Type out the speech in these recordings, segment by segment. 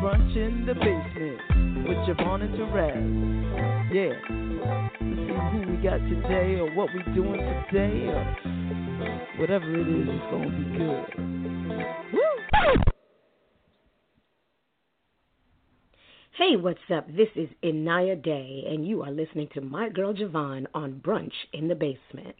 Brunch in the basement with JaVonne and Terez. Yeah. Let's see who we got today or what we doing today or whatever it is, it's gonna be good. Woo! Hey, what's up? This is Inaya Day, and you are listening to my girl JaVonne on Brunch in the Basement.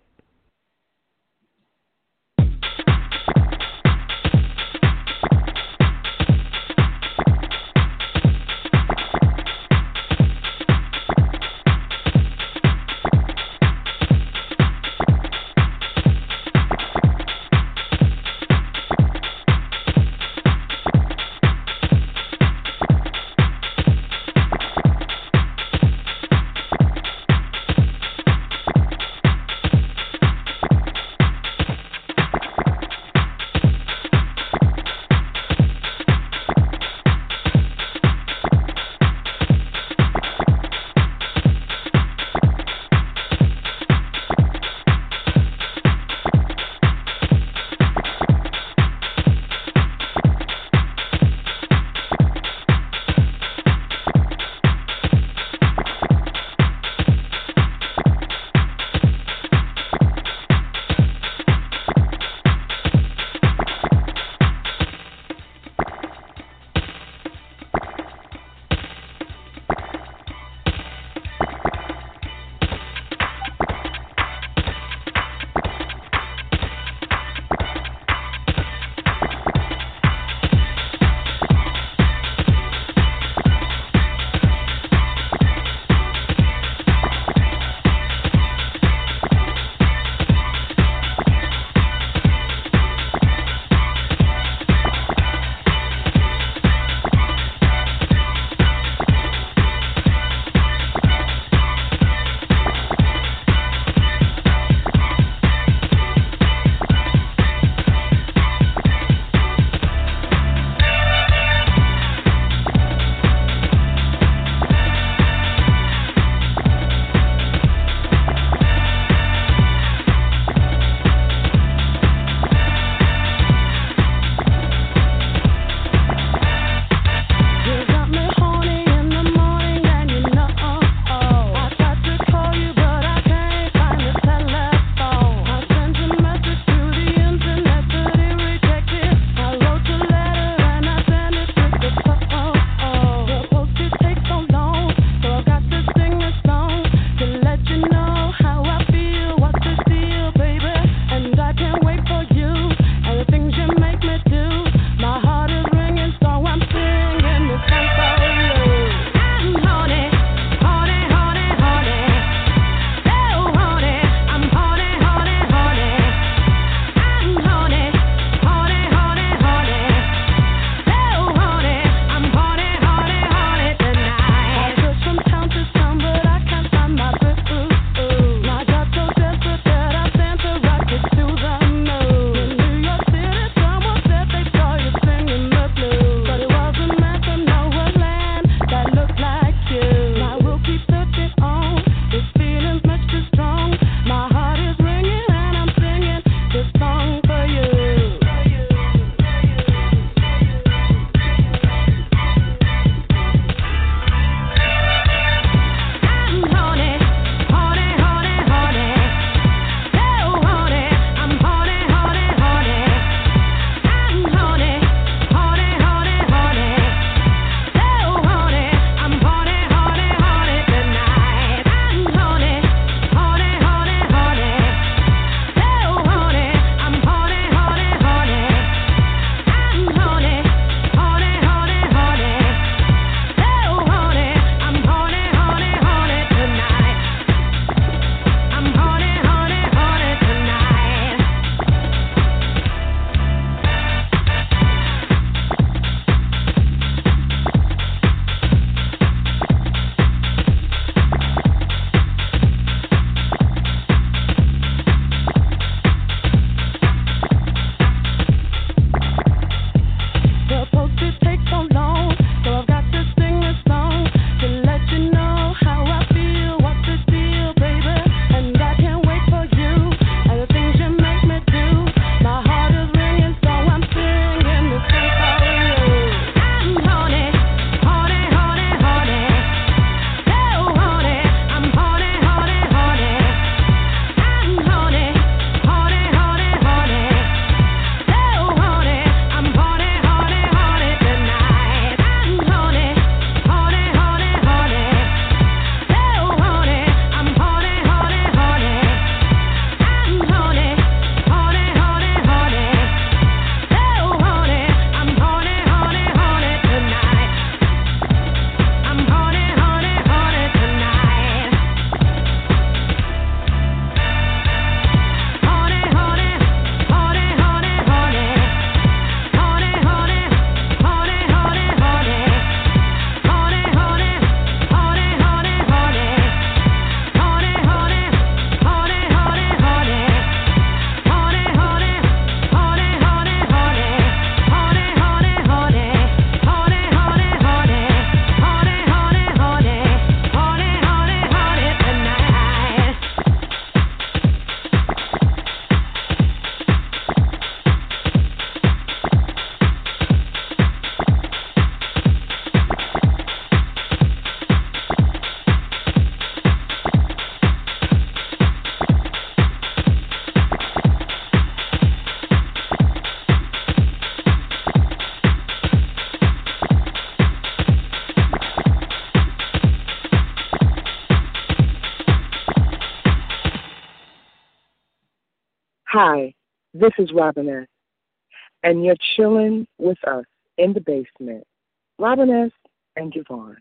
Hi, this is Robin and you're chilling with us in the basement. Robin and JaVonne.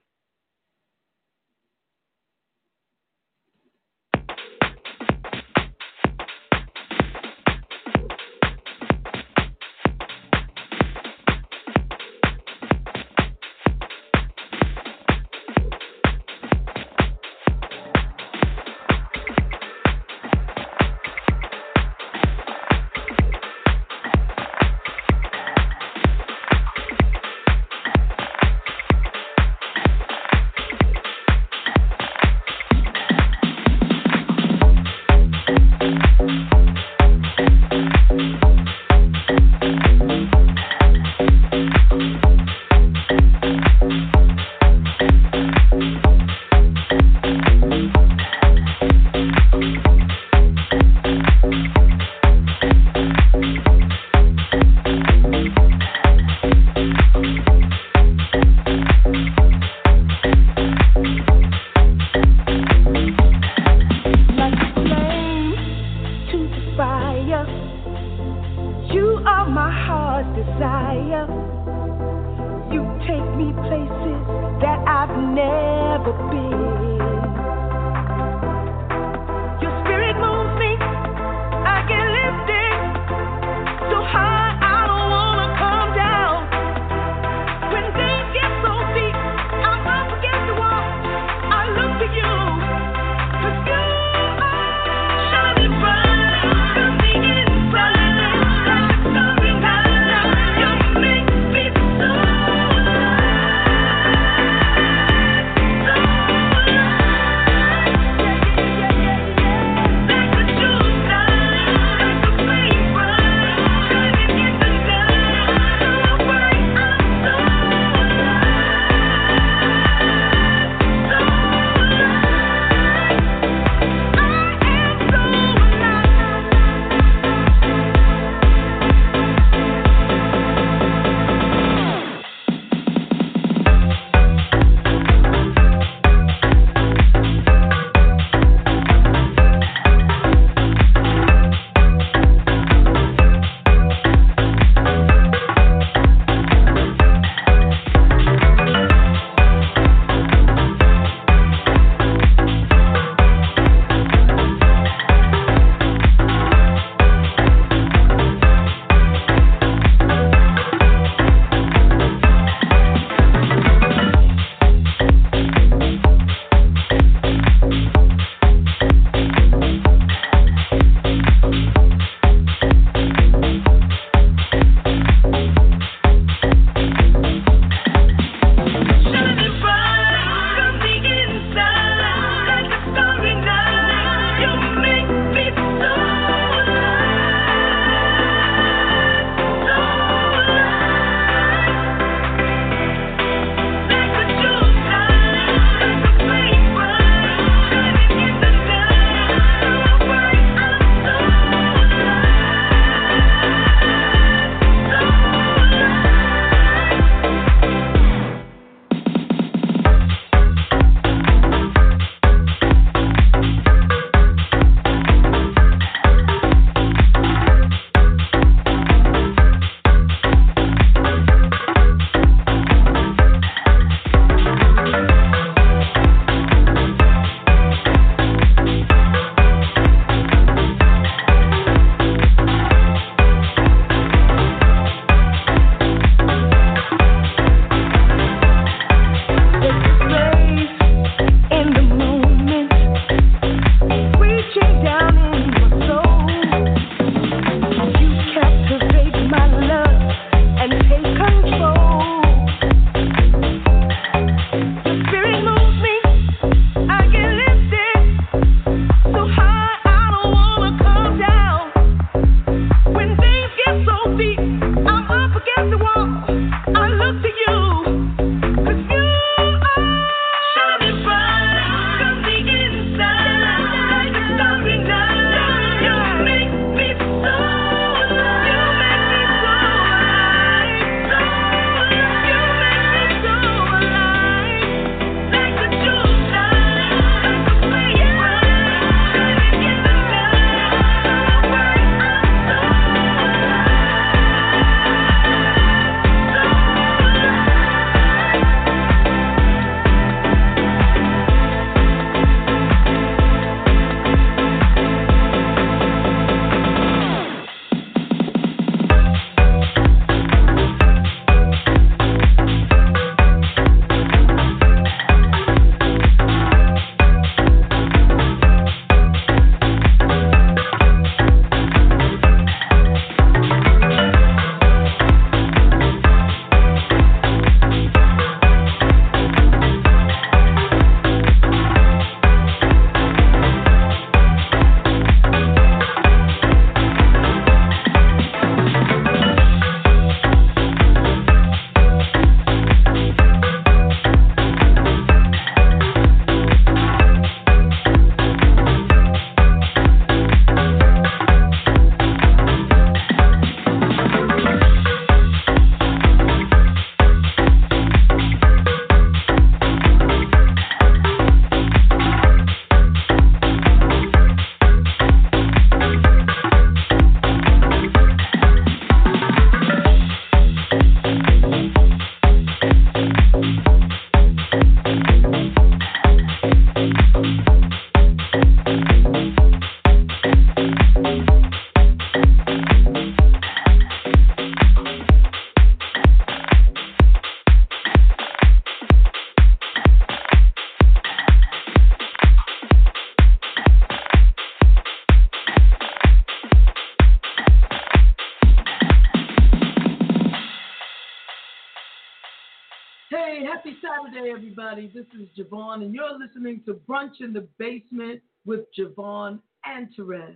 Everybody. This is JaVonne, and you're listening to Brunch in the Basement with JaVonne and Terez.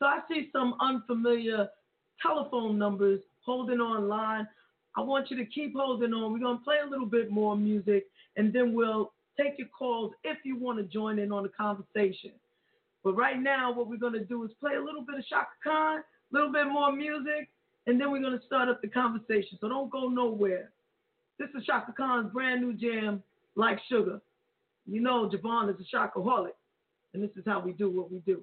So I see some unfamiliar telephone numbers holding on line. I want you to keep holding on. We're going to play a little bit more music, and then we'll take your calls if you want to join in on the conversation. But right now, what we're going to do is play a little bit of Chaka Khan, a little bit more music, and then we're going to start up the conversation. So don't go nowhere. This is Chaka Khan's brand new jam, Like Sugar. You know, JaVonne is a shockaholic, and this is how we do what we do.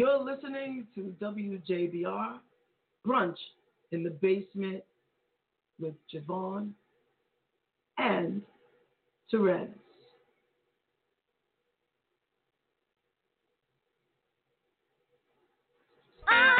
You're listening to WJBR Brunch in the Basement with JaVonne and Terez. Oh, ah!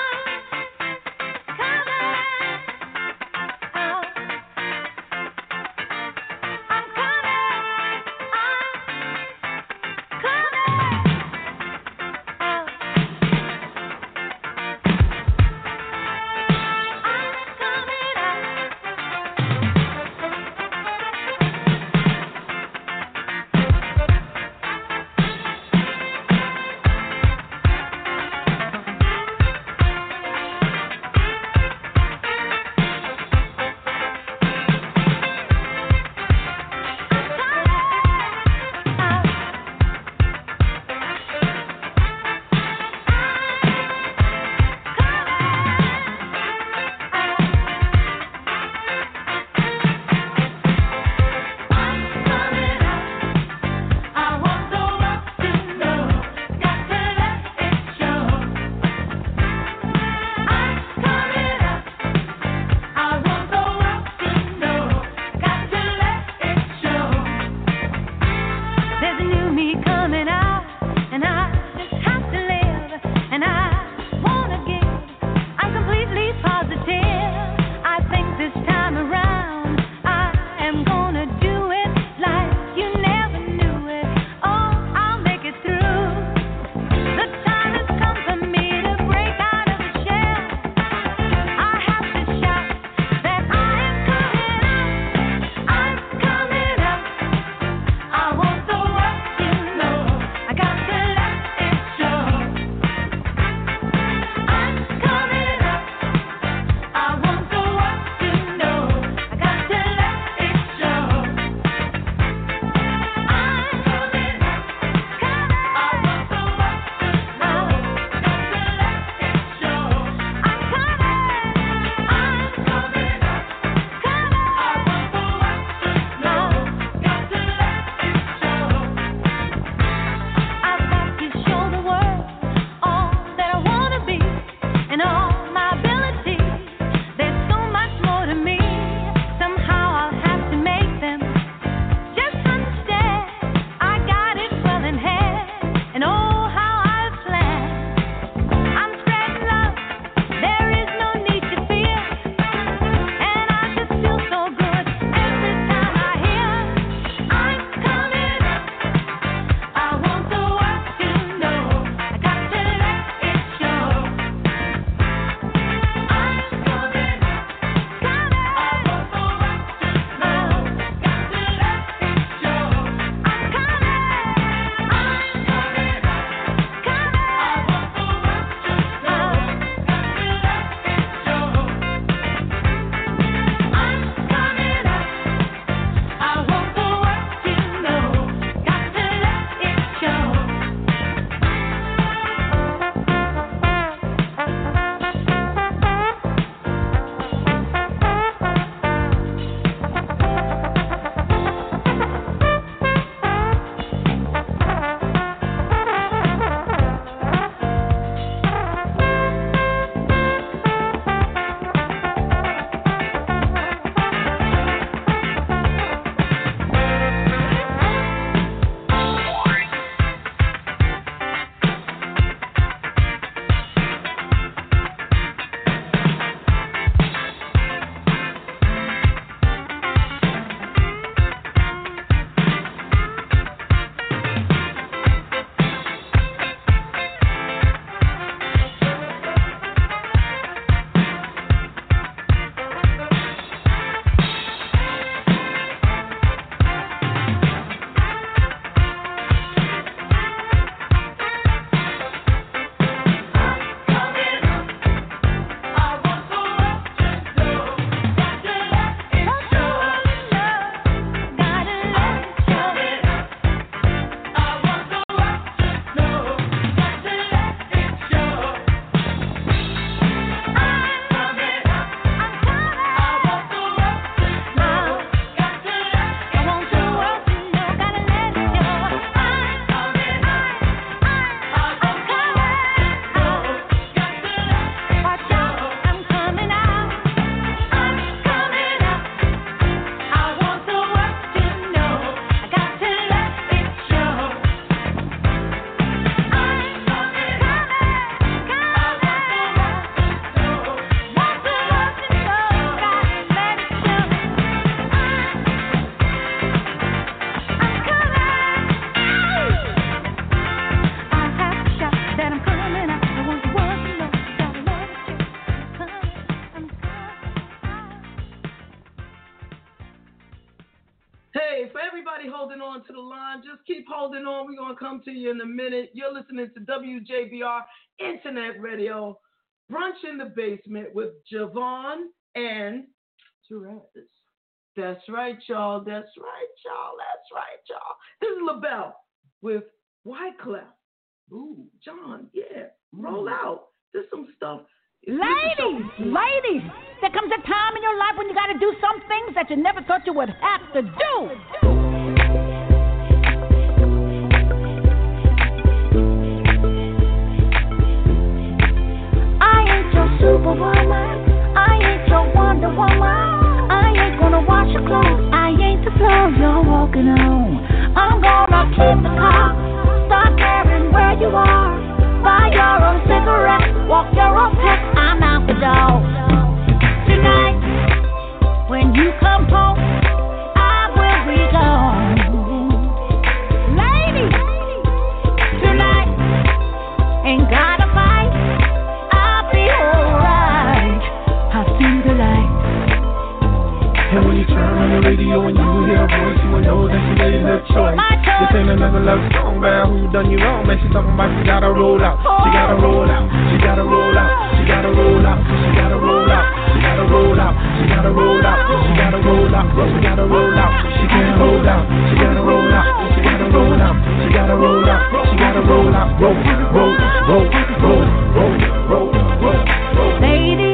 WJBR Internet Radio, Brunch in the Basement with JaVonne and Terez. That's right, y'all. That's right, y'all. That's right, y'all. This is LaBelle with Wyclef. Ooh, John, yeah. Roll mm. out. There's some stuff. Ladies, ladies, there comes a time in your life when you got to do some things that you never thought you would have to do. Gonna wash your clothes. I ain't the floor you're walking on. I'm gonna keep the car. Start caring where you are. Buy your own cigarette. Walk your own path. I'm out the door. Tonight, when you come home, radio and you hear a voice, you will know that she made a choice. This ain't another love song about who done you wrong, man. She talking about she gotta roll out, she gotta roll out, she gotta roll out, she gotta roll out, she gotta roll out, she gotta roll out, she gotta roll out, she gotta roll out, she gotta roll out, she can't hold out, she gotta roll out, she gotta roll out, she gotta roll out, she gotta roll out, roll, roll, roll, roll, roll, roll, roll, roll. Lady,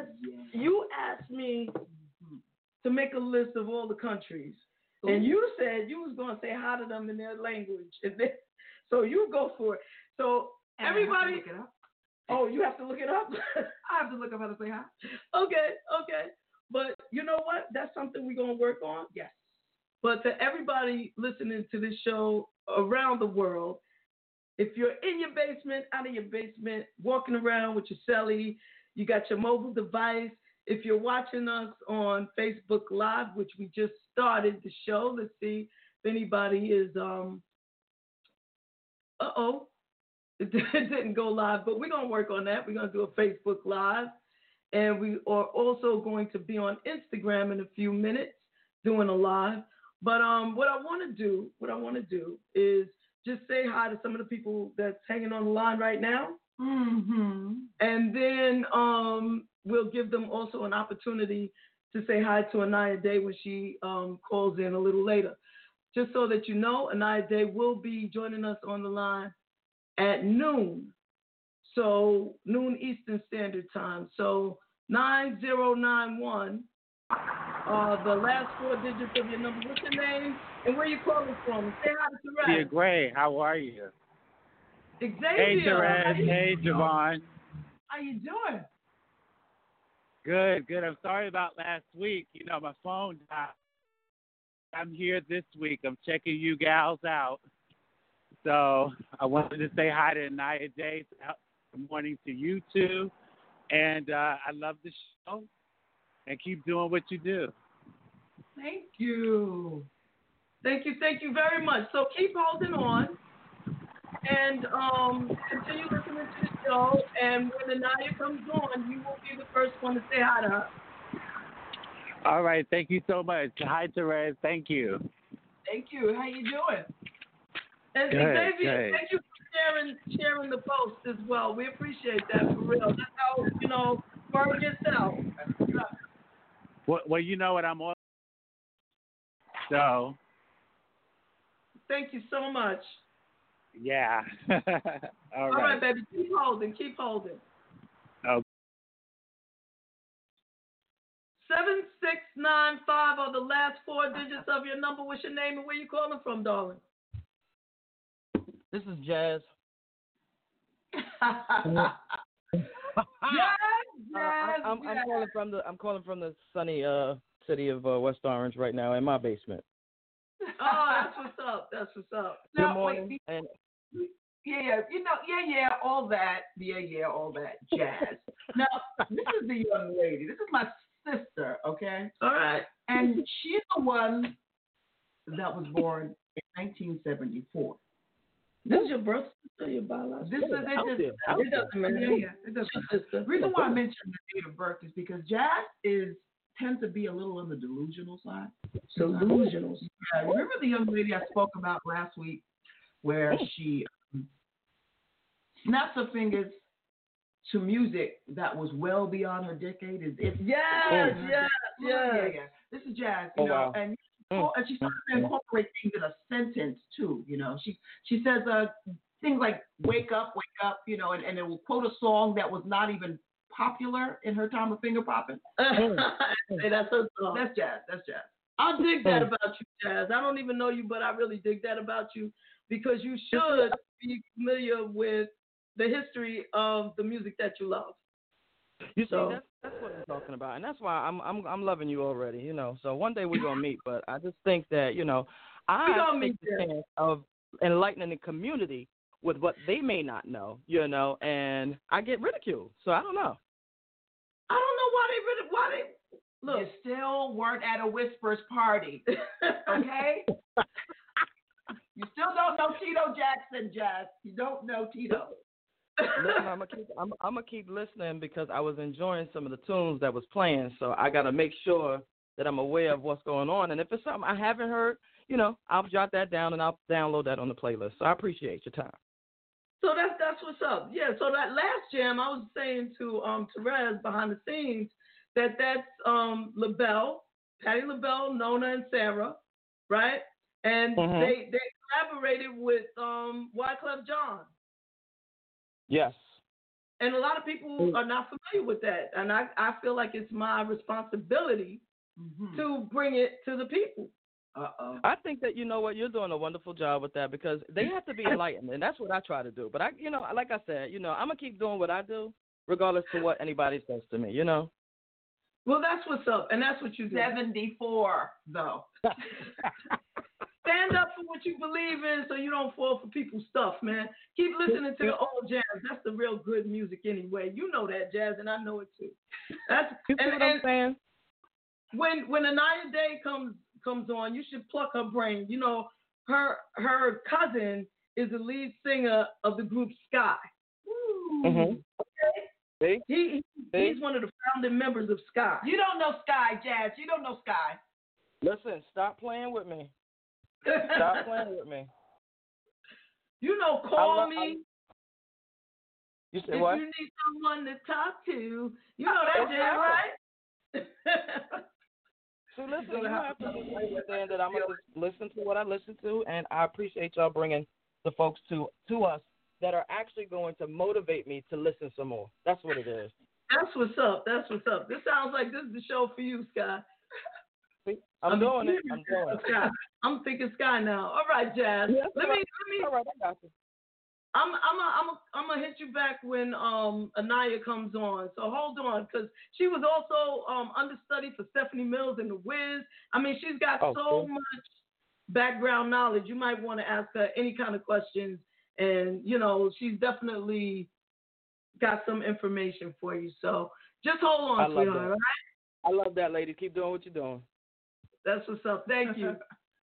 And Terez, you asked me to make a list of all the countries. And you said you was going to say hi to them in their language. And then, so you go for it. So everybody. Oh, you have to look it up? I have to look up how to say hi. okay, okay. But you know what? That's something we're gonna work on. Yes. But to everybody listening to this show around the world, if you're in your basement, out of your basement, walking around with your celly, you got your mobile device, If you're watching us on Facebook Live, which we just started the show, let's see if anybody is. Um, uh oh, it didn't go live, but we're gonna work on that. We're gonna do a Facebook Live, and we are also going to be on Instagram in a few minutes doing a live. But um, what I want to do, what I want to do is just say hi to some of the people that's hanging on the line right now. Mm-hmm. And then um, we'll give them also an opportunity to say hi to Inaya Day when she um, calls in a little later. Just so that you know, Inaya Day will be joining us on the line at noon. So, noon Eastern Standard Time. So, 9091, uh, the last four digits of your number. What's your name and where you calling from? Say hi to Dear Terez. Gray, how are you? Xavier. Hey, Terez. Hey, JaVonne. How you doing? Good, good. I'm sorry about last week. You know, my phone died. I'm here this week. I'm checking you gals out. So I wanted to say hi to Naya Day. Good morning to you too. And uh, I love the show. And keep doing what you do. Thank you. Thank you, thank you very much. So keep holding on and um, continue listening to the show. And when Inaya comes on, you will be the first one to say hi to her. All right. Thank you so much. Hi, Terez. Thank you. Thank you. How you doing? And Good, Xavier, good. thank you for sharing sharing the post as well. We appreciate that for real. That's how you know gets out. Well, well you know what? I'm on. So, Thank you so much. Yeah. All All right. right, baby, keep holding, keep holding. Okay. Seven six nine five are the last four digits of your number. What's your name and where you calling from, darling? This is Jazz. Yes, Uh, yes, I, I'm, I'm yes. calling from the I'm calling from the sunny uh city of uh, West Orange right now in my basement. Oh, that's what's up. That's what's up. Good Now, morning. wait, and yeah, yeah, you know, yeah, yeah, all that, yeah, yeah, all that jazz. now, this is the young lady. This is my sister, okay? All right. And she's the one that was born in 1974. This is your birth sister, your biological. This is Out it. there, It doesn't matter. yeah, yeah, it doesn't Your sister. The reason why I mentioned the date of birth is because Jazz is tends to be a little on the delusional side. Delusional. Yeah, remember the young lady I spoke about last week, where she um, snaps her fingers to music that was well beyond her decade. Is it's Yes, yeah, yes, yeah, yes. yeah. This is jazz, you Oh, know, wow. and Mm. and she started to incorporate things in a sentence too. You know, she she says uh things like "wake up, wake up," you know, and, and it will quote a song that was not even popular in her time of finger popping. hey, that's her song. That's jazz. That's jazz. I dig that about you, Jazz. I don't even know you, but I really dig that about you because you should be familiar with the history of the music that you love. you see So- that's that's what I'm talking about, and that's why I'm I'm I'm loving you already. You know, so one day we're gonna meet, but I just think that you know I gonna take meet, the chance of enlightening the community with what they may not know. You know, and I get ridiculed, so I don't know. I don't know why they really why they look. You still weren't at a Whispers party, okay? you still don't know Tito Jackson, Jazz. You don't know Tito. Listen, I'm gonna keep I'm, I'm gonna keep listening because I was enjoying some of the tunes that was playing. So I gotta make sure that I'm aware of what's going on. And if it's something I haven't heard, you know, I'll jot that down and I'll download that on the playlist. So I appreciate your time. So that's that's what's up. Yeah. So that last jam, I was saying to um Terez behind the scenes that that's um LaBelle, Patti LaBelle, Nona, and Sarah, right? And Mhm. they they collaborated with um Y Club John. Yes. And a lot of people are not familiar with that. And I, I feel like it's my responsibility Mm-hmm. to bring it to the people. Uh oh. I think that you know what you're doing a wonderful job with that because they have to be enlightened, and that's what I try to do. But I, you know, like I said, you know, I'm gonna keep doing what I do, regardless to what anybody says to me. You know. Well, that's what's up, and that's what you do. 74, though. stand up for what you believe in so you don't fall for people's stuff, man. Keep listening to the old jazz. That's the real good music anyway. You know that jazz, and I know it too. That's You see and, what I'm and saying? when when Inaya Day comes comes on, you should pluck her brain. You know, her her cousin is the lead singer of the group Skyy. Mm-hmm. See? He See? he's one of the founding members of Skyy. You don't know Skyy, Jazz. You don't know Skyy. Listen, stop playing with me. Stop playing with me. You know, call love- me You said if what? you need someone to talk to. You know that jam, right? So listen, you have to understand that I'm gonna just listen to what I listen to, and I appreciate y'all bringing the folks to to us that are actually going to motivate me to listen some more. That's what it is. That's what's up. That's what's up. This sounds like this is the show for you, Sky. I'm I mean, doing it. I'm doing it. I'm thinking Skyy now. All right, Jazz. Yeah, let me right. let me All right, I got you. I'm I'm a, I'm a, I'm gonna hit you back when um Inaya comes on. So hold on, because she was also um understudy for Stephanie Mills in The Wiz. I mean, she's got Oh, so cool. much background knowledge. You might want to ask her any kind of questions, and you know, she's definitely got some information for you. So just hold I on, love sweetheart. that. all right? I love that, lady. Keep doing what you're doing. That's what's up. Thank you.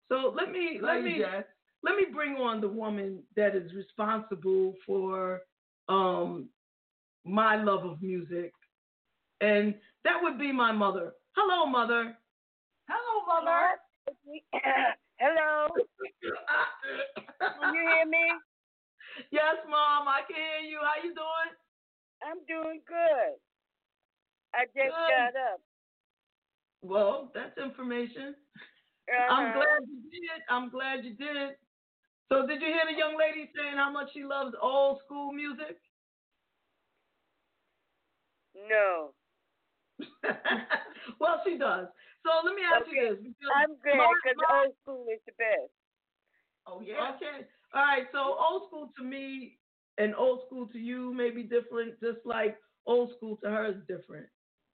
So let me let you, me Jazz. Let me bring on the woman that is responsible for um my love of music, and that would be my mother. Hello, mother. Hello, mother. Hello. Can you hear me? Yes, mom. I can hear you. How you doing? I'm doing good. I just Good. got up. Well, that's information. I'm Uh-huh. glad you did. It. I'm glad you did. So, did you hear the young lady saying how much she loves old school music? No. well, she does. So let me ask you this. I'm my- because old school is the best. Oh yeah. Okay. All right. So old school to me and old school to you may be different, just like old school to her is different.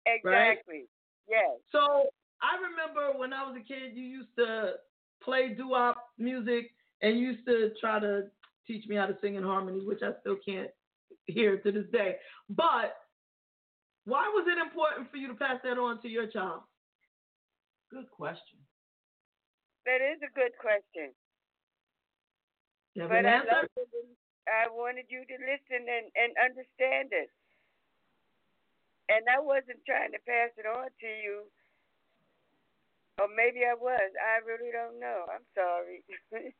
Exactly. Yes. So I remember when I was a kid, you used to play doo-wop music and used to try to teach me how to sing in harmony, which I still can't hear to this day. But why was it important for you to pass that on to your child? Good question. That is a good question. But an I answer? loved it and I wanted you to listen and, and understand it. And I wasn't trying to pass it on to you. Or maybe I was. I really don't know. I'm sorry.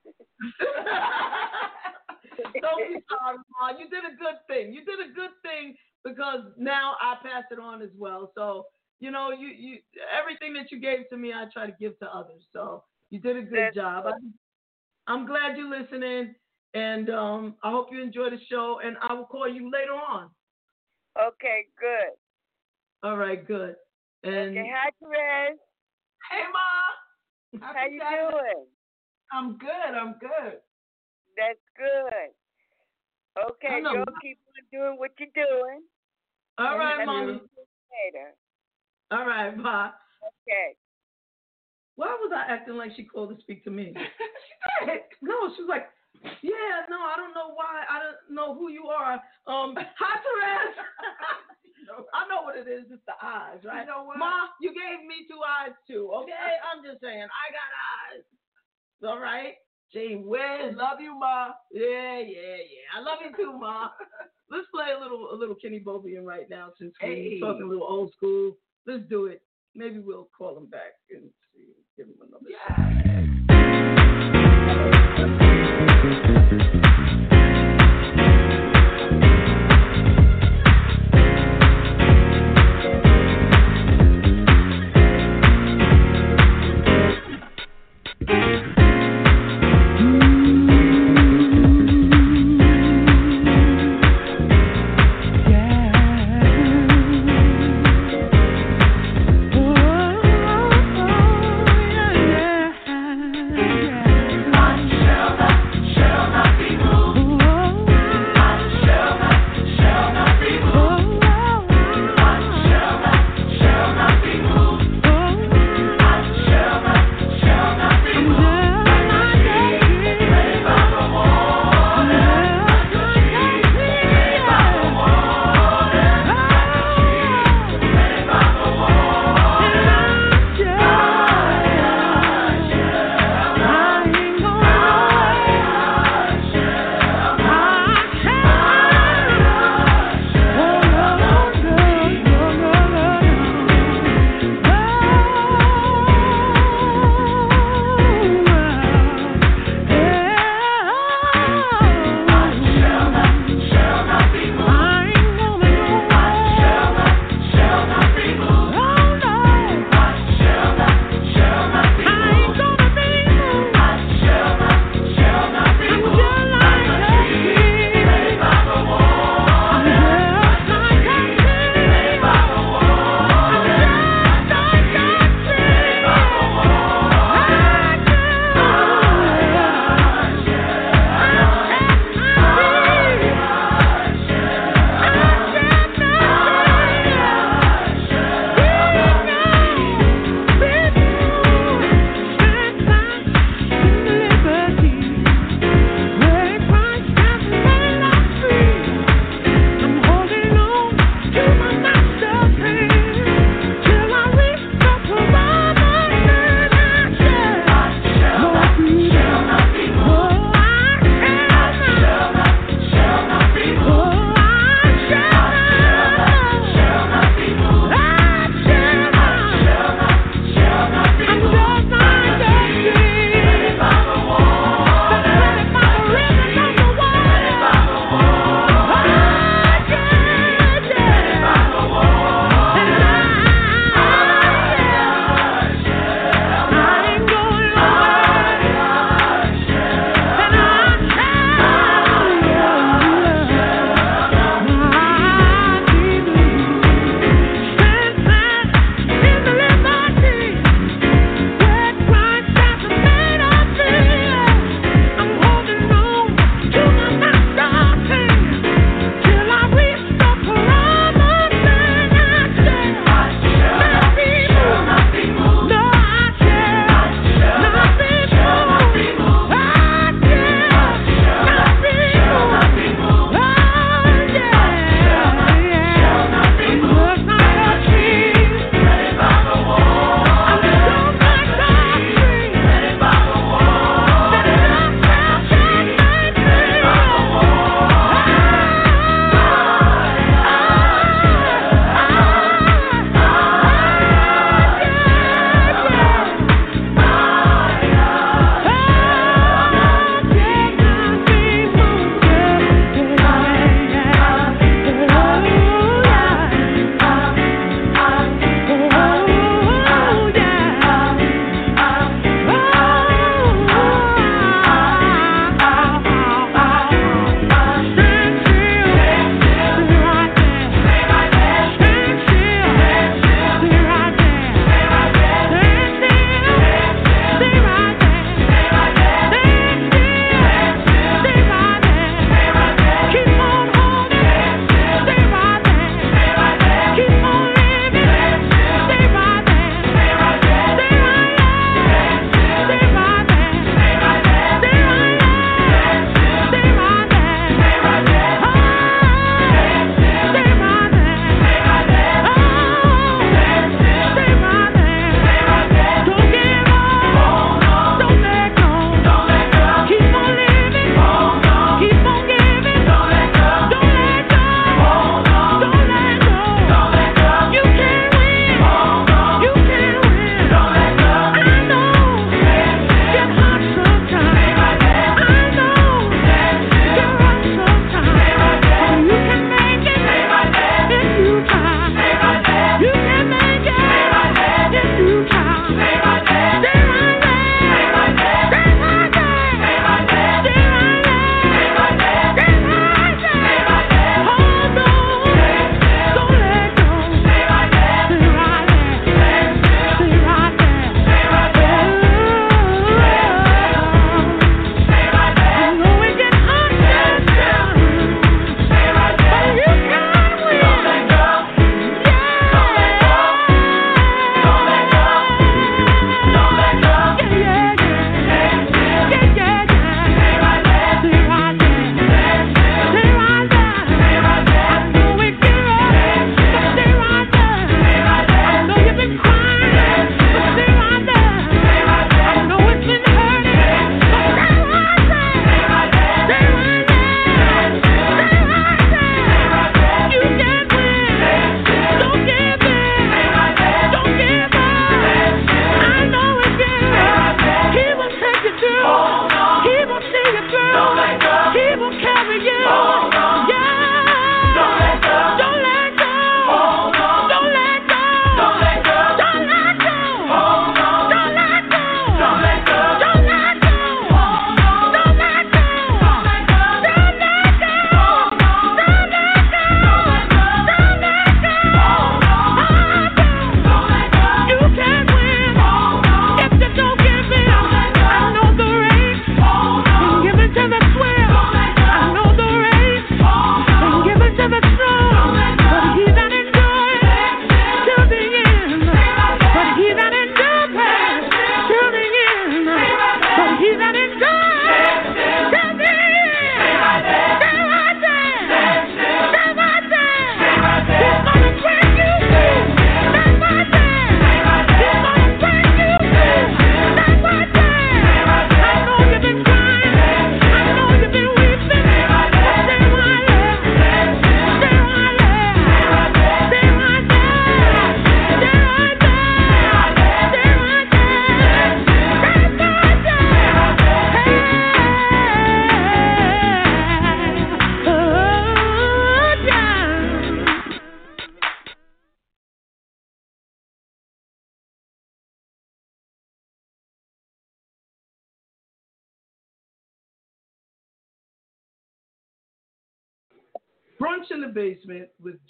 Don't be sorry, Ma. You did a good thing. You did a good thing because now I pass it on as well. So you know, you you everything that you gave to me, I try to give to others. So you did a good That's job. I, I'm glad you're listening, and um, I hope you enjoy the show. And I will call you later on. okay, good. All right, good. And Okay, hi, Terez. Hey, Ma. How you Saturday. doing? I'm good. I'm good. That's good. Okay, y'all keep on doing what you're doing. all right, And mommy. I'll see you Later. All right, bye. Okay. Why was I acting like she called to speak to me? she did. No, she was like, yeah, no, I don't know why. I don't know who you are. Um, hi, Terez. I know what it is. It's the eyes, right? You know what? Ma, you gave me two eyes too. Okay, I'm just saying, I got eyes. All right. Gee whiz. Love you, Ma. Yeah, yeah, yeah. I love you too, Ma. Let's play a little, a little Kenny Bobien right now since we're talking a little old school. Let's do it. Maybe we'll call him back and see, give him another shot.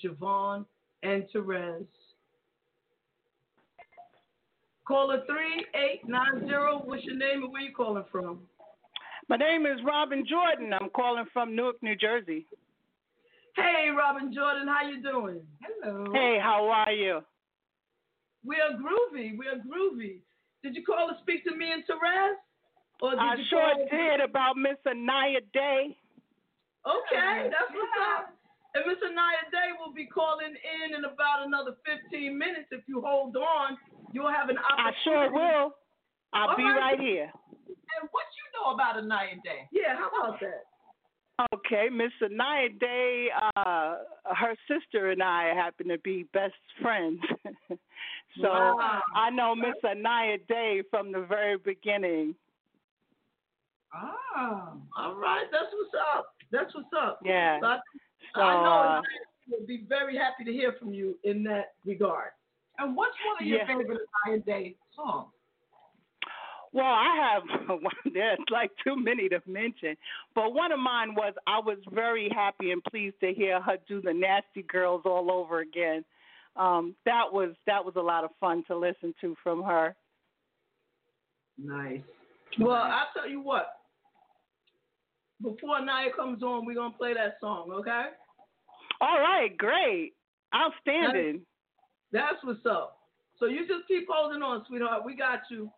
JaVonne and Terez. Caller 3890, what's your name and where you calling from? My name is Robin Jordan. I'm calling from Newark, New Jersey. Hey, Robin Jordan, how you doing? Hello. Hey, how are you? We are groovy. We are groovy. Did you call to speak to me and Terez? Or did I you sure call- did about Miss Inaya Day. Okay, that's what's up. And Miss Inaya Day will be calling in in about another 15 minutes. If you hold on, you'll have an opportunity. I opportunity. sure will. I'll All be right. right here. And what you know about Inaya Day? Yeah, how about that? Okay, Miss Inaya Day, uh, her sister and I happen to be best friends. so Wow. I know Miss Inaya Day from the very beginning. Ah, all right. That's what's up. That's what's up. Yeah. So I, So, I know uh, Inaya will be very happy to hear from you in that regard. And what's one of your Yeah. favorite Inaya Day songs? Well, I have there's like too many to mention, but one of mine was I was very happy and pleased to hear her do the Nasty Girls all over again. Um, that was that was a lot of fun to listen to from her. Nice. Well, I'll tell you what. Before Naya comes on, we're gonna play that song, okay? All right, great, outstanding. That's what's up. So you just keep holding on, sweetheart. We got you.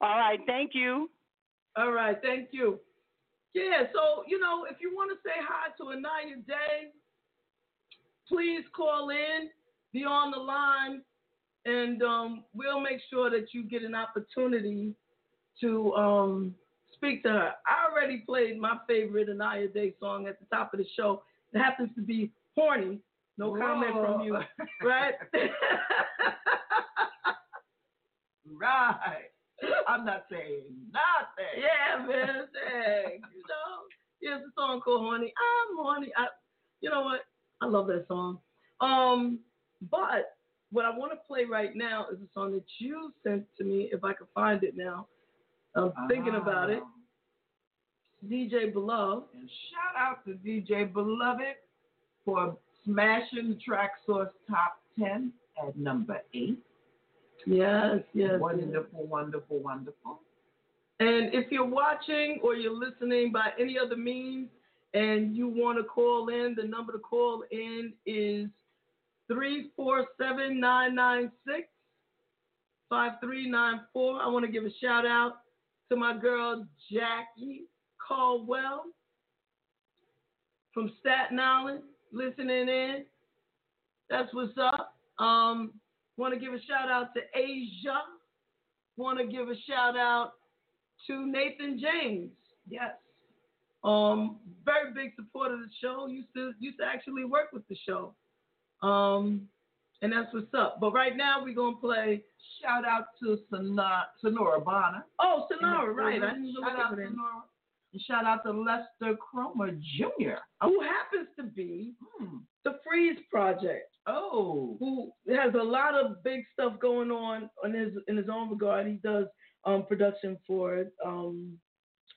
All right, thank you. All right, thank you. Yeah, so you know, if you want to say hi to a Inaya Day, please call in, be on the line, and um, we'll make sure that you get an opportunity to um, speak to her. I already played my favorite Inaya Day song at the top of the show. It happens to be "Horny." No comment from you, right? right. I'm not saying nothing. Yeah, man. Dang. You know, here's a song called "Horny." I'm horny. I, you know what? I love that song. Um, but what I want to play right now is a song that you sent to me. If I can find it now, I'm thinking about it. Ah. DJ Beloved. And shout out to DJ Beloved for smashing the Track Source Top 10 at number 8. Yes, yes. Wonderful, wonderful, wonderful. And if you're watching or you're listening by any other means and you want to call in, the number to call in is 347 996 5394. I want to give a shout out to my girl Jackie Caldwell from Staten Island listening in. That's what's up. Um, want to give a shout out to Asia. Want to give a shout out to Nathan James. Yes. Um, very big supporter of the show. Used to used to actually work with the show. Um, and that's what's up. But right now we're gonna play. Shout out to Sonora, Sonora Bonner. Oh, Sonora, right? I didn't shout out. Sonora. And shout out to Lester Cromer Jr. Who happens to be Hmm. the Freeze Project? Oh. Who has a lot of big stuff going on in his in his own regard. He does um, production for um,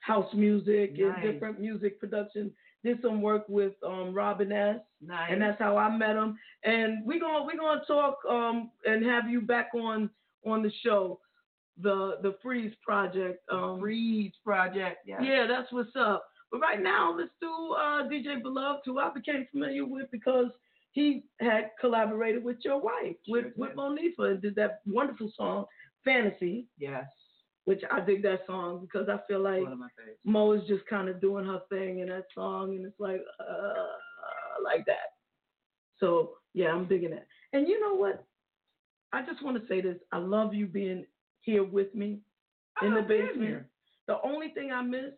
house music Nice. and different music production. Did some work with um, Robin S. Nice. and that's how I met him. And we're gonna we're gonna talk um and have you back on on the show, the the Freeze Project. Um, Freeze Project. Yeah. yeah, that's what's up. But right now, let's do uh, DJ Beloved, who I became familiar with because he had collaborated with your wife, with with Monifa, and did that wonderful song Fantasy, Yes. Which I dig that song because I feel like One of my favorites. Mo is just kind of doing her thing in that song, and it's like, uh, like that. So yeah, I'm digging it. And you know what? I just want to say this. I love you being here with me in the basement. The only thing I miss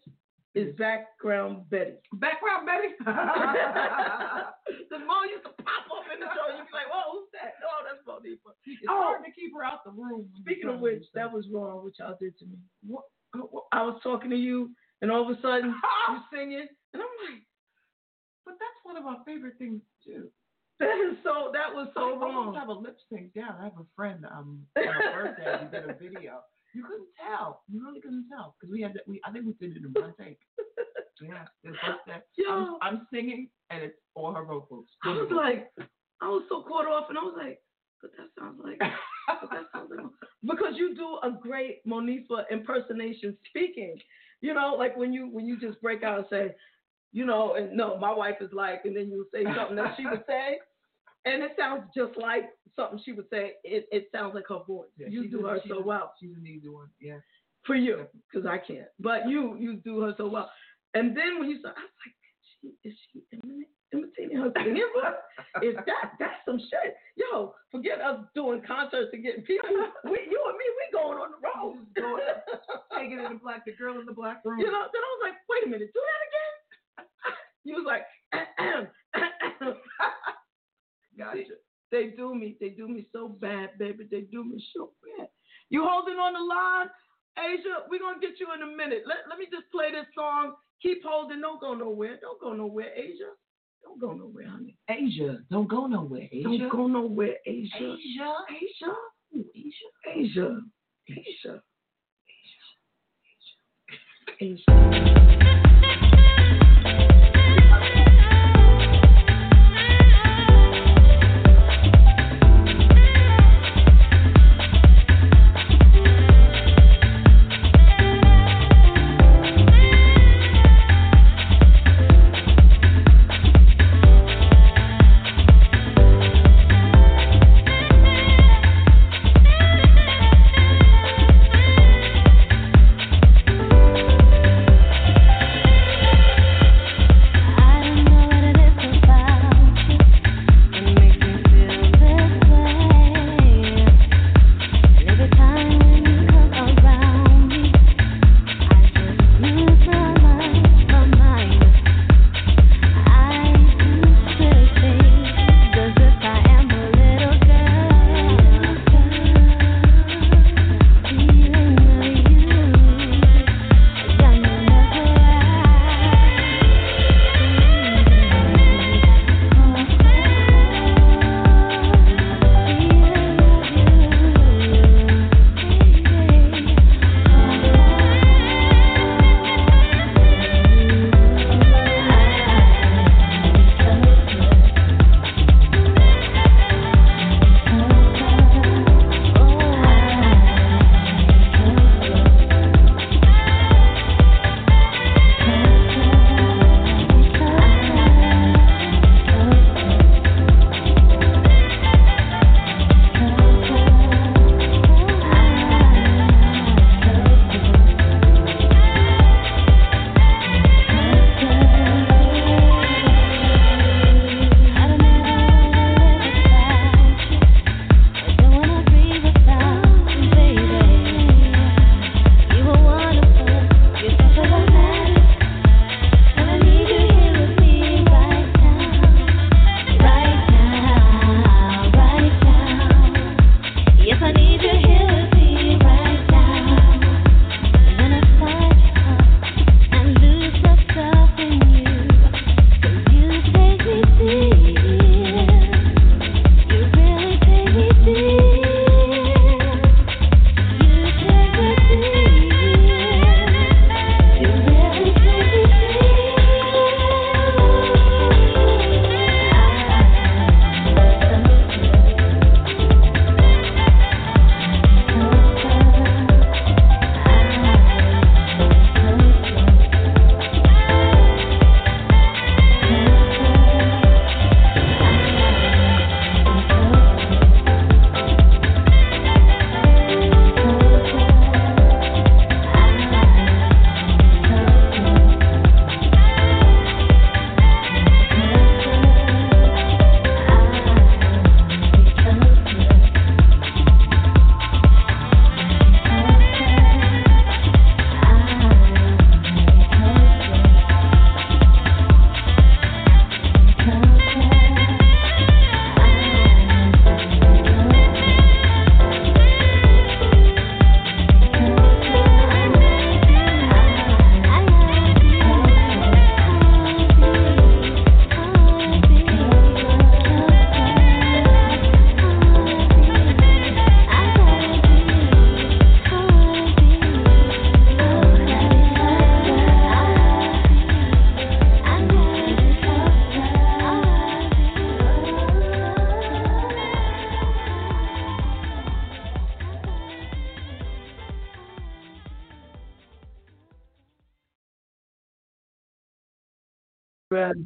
is background Betty. Background Betty. the Mo used to pop up in the show. You'd be like, "Whoa, who's that? Oh, that's Monifa." It's Oh. hard to keep her out the room. Speaking of which, that was wrong, what y'all did to me. What, what- I was talking to you, and all of a sudden you're singing, and I'm like, But that's one of our favorite things to do. that is so. That was so I wrong. have a lip sync down. I have a friend um on her birthday. we did a video. You couldn't tell. You really couldn't tell because we had that. We I think we did it in one take. Yeah, his birthday. Yo, Oh. I'm, I'm singing and it's all her vocals. I was like, I was so caught off, and I was like, but that sounds like, but that sounds like, because you do a great Monifa impersonation speaking. You know, like when you when you just break out and say, you know, and no, my wife is like, and then you say something that she would say, and it sounds just like something she would say. It it sounds like her voice. Yeah, you do her so well. She's an easy one. Yeah. For you, because I can't. But you you do her so well. And then when you said, I was like, she, is she imitating, imitating her singing voice? Is that that's some shit? Yo, forget us doing concerts and getting people. We, you and me, we going on the road. Taking it in the black, the girl in the black room. You know, then I was like, wait a minute, do that again? You was like, uh-uh, uh-uh. Gotcha. They do me, they do me so bad, baby. They do me so bad. You holding on the line, Asia? We're gonna get you in a minute. Let, let me just play this song. Keep holding, don't go nowhere. Don't go nowhere, Asia. Don't go nowhere, honey. Asia, don't go nowhere. Asia. Don't go nowhere, Asia. Asia. Asia. Ooh, Asia. Asia. Asia. Asia. Thank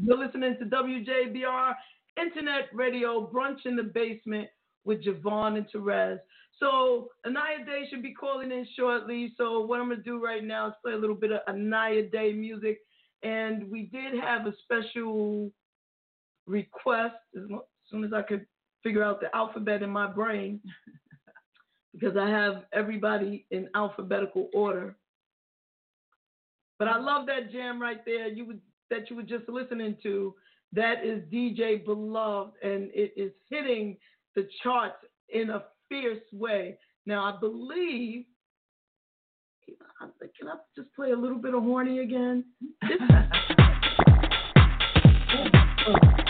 You're listening to WJBR Internet Radio Brunch in the Basement with JaVonne and Terez. So Inaya Day should be calling in shortly. So what I'm gonna do right now is play a little bit of Inaya Day music, and we did have a special request as soon as I could figure out the alphabet in my brain because I have everybody in alphabetical order. But I love that jam right there. You would that you were just listening to. That is DJ Beloved, and it is hitting the charts in a fierce way. Now I believe. Can I just play a little bit of horny again?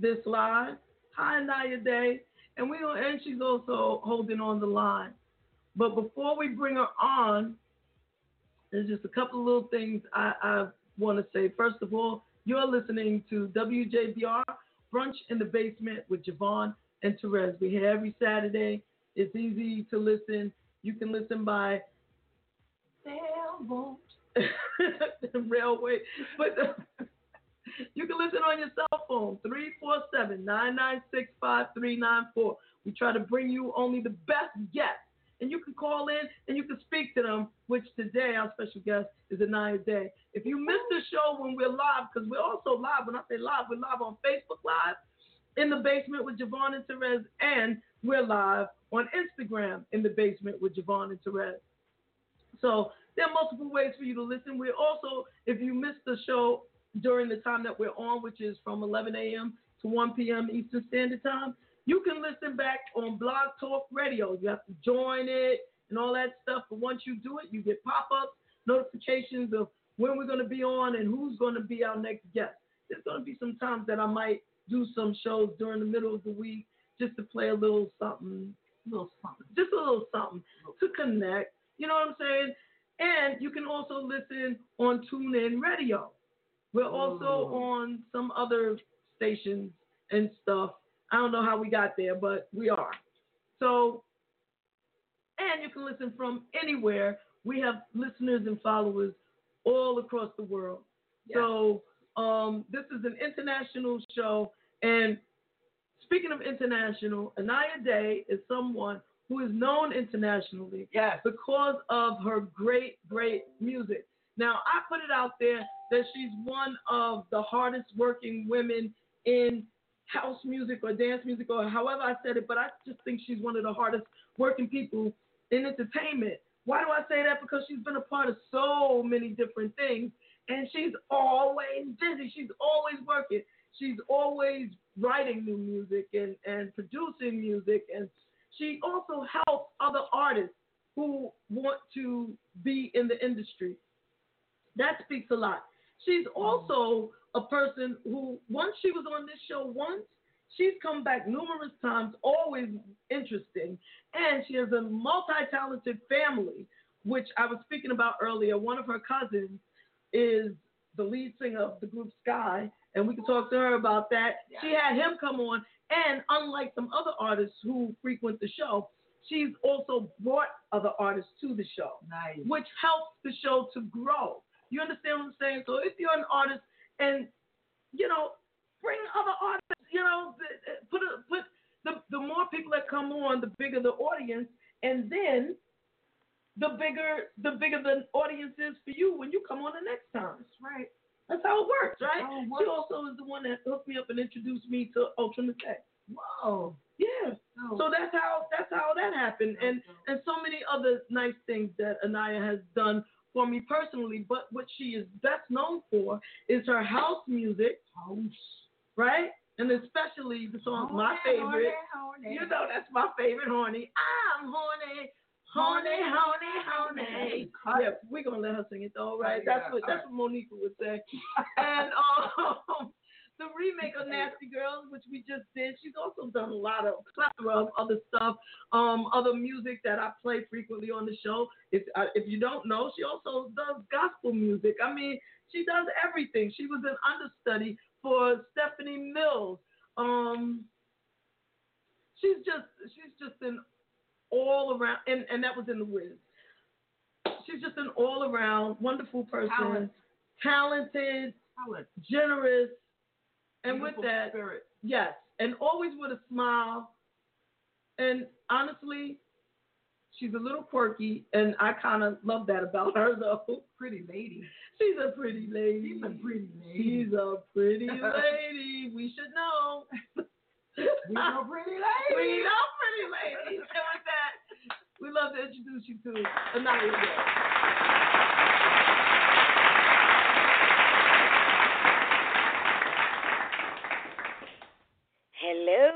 this live. Hi, Inaya Day, and we don't, and she's also holding on the line. But before we bring her on, there's just a couple of little things I, I want to say. First of all, you're listening to WJBR Brunch in the Basement with JaVonne and Terez. We're here every Saturday. It's easy to listen. You can listen by sailboat, railway, but you can listen on your cell phone 347-996-5394. We try to bring you only the best guests and you can call in and you can speak to them, which today our special guest is Inaya Day. If you missed the show when we're live, because we're also live, when I say live, we're live on Facebook Live, in the basement with JaVonne and Terez, and we're live on Instagram in the basement with JaVonne and Terez. So there are multiple ways for you to listen. We're also, if you missed the show during the time that we're on, which is from 11 a.m. to 1 p.m. Eastern Standard Time, you can listen back on Blog Talk Radio. You have to join it and all that stuff. But once you do it, you get pop ups, notifications of when we're going to be on and who's going to be our next guest. There's going to be some times that I might do some shows during the middle of the week just to play a little something, little something, just a little something to connect. You know what I'm saying? And you can also listen on TuneIn Radio. We're also Ooh. on some other stations and stuff. I don't know how we got there, but we are. So, and you can listen from anywhere. We have listeners and followers all across the world. So, um, this is an international show. And speaking of international, Inaya Day is someone who is known internationally because of her great, great music. Now, I put it out there that she's one of the hardest working women in house music or dance music or however I said it, but I just think she's one of the hardest working people in entertainment. Why do I say that? Because she's been a part of so many different things and she's always busy. She's always working. She's always writing new music and, and producing music and she also helps other artists who want to be in the industry. That speaks a lot. She's oh. also a person who, once she was on this show once, she's come back numerous times, always interesting. And she has a multi talented family, which I was speaking about earlier. One of her cousins is the lead singer of the group Skyy, and we can talk to her about that. She had him come on, and unlike some other artists who frequent the show, she's also brought other artists to the show, Nice. which helps the show to grow. You understand what I'm saying? So if you're an artist and you know, bring other artists, you know, put a, put the the more people that come on, the bigger the audience, and then the bigger the bigger the audience is for you when you come on the next time. That's right. That's how it works, right? She also is the one that hooked me up and introduced me to Ultra Tech. Whoa. Yeah. So that's how that's how that happened, and and so many other nice things that Inaya has done for me personally. But what she is best known for is her house music, right? And especially the song my favorite. You know that's my favorite, horny. I'm horny. Horny, horny, horny. Yeah, we're gonna let her sing it though, right? That's what that's what Monica would say. and um the remake of Nasty Girls, which we just did, she's also done a lot of plethora of other stuff, um, other music that I play frequently on the show. If uh, if you don't know, she also does gospel music. I mean, she does everything. She was an understudy for Stephanie Mills. Um, she's just she's just an all around, and and that was in the Wiz. She's just an all around wonderful person, Talent. talented, Talent. generous, and with that, spirit. yes, and always with a smile. And honestly, she's a little quirky, and I kind of love that about her, though. Pretty lady. She's a pretty lady. She's a pretty lady. She's a pretty lady. We should know. We know pretty lady. We know pretty ladies. And with that, we love to introduce you to Inaya Hello.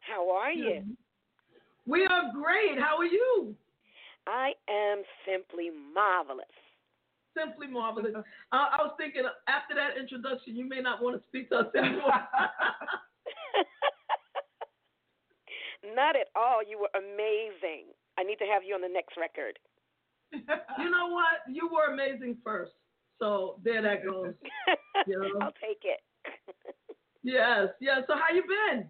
How are you? We are great. How are you? I am simply marvelous. simply marvelous. I, I was thinking after that introduction, you may not want to speak to us anymore. Not at all. You were amazing. I need to have you on the next record. you know what? You were amazing first. So there that goes. You know? I'll take it. Yes, yes. So how you been?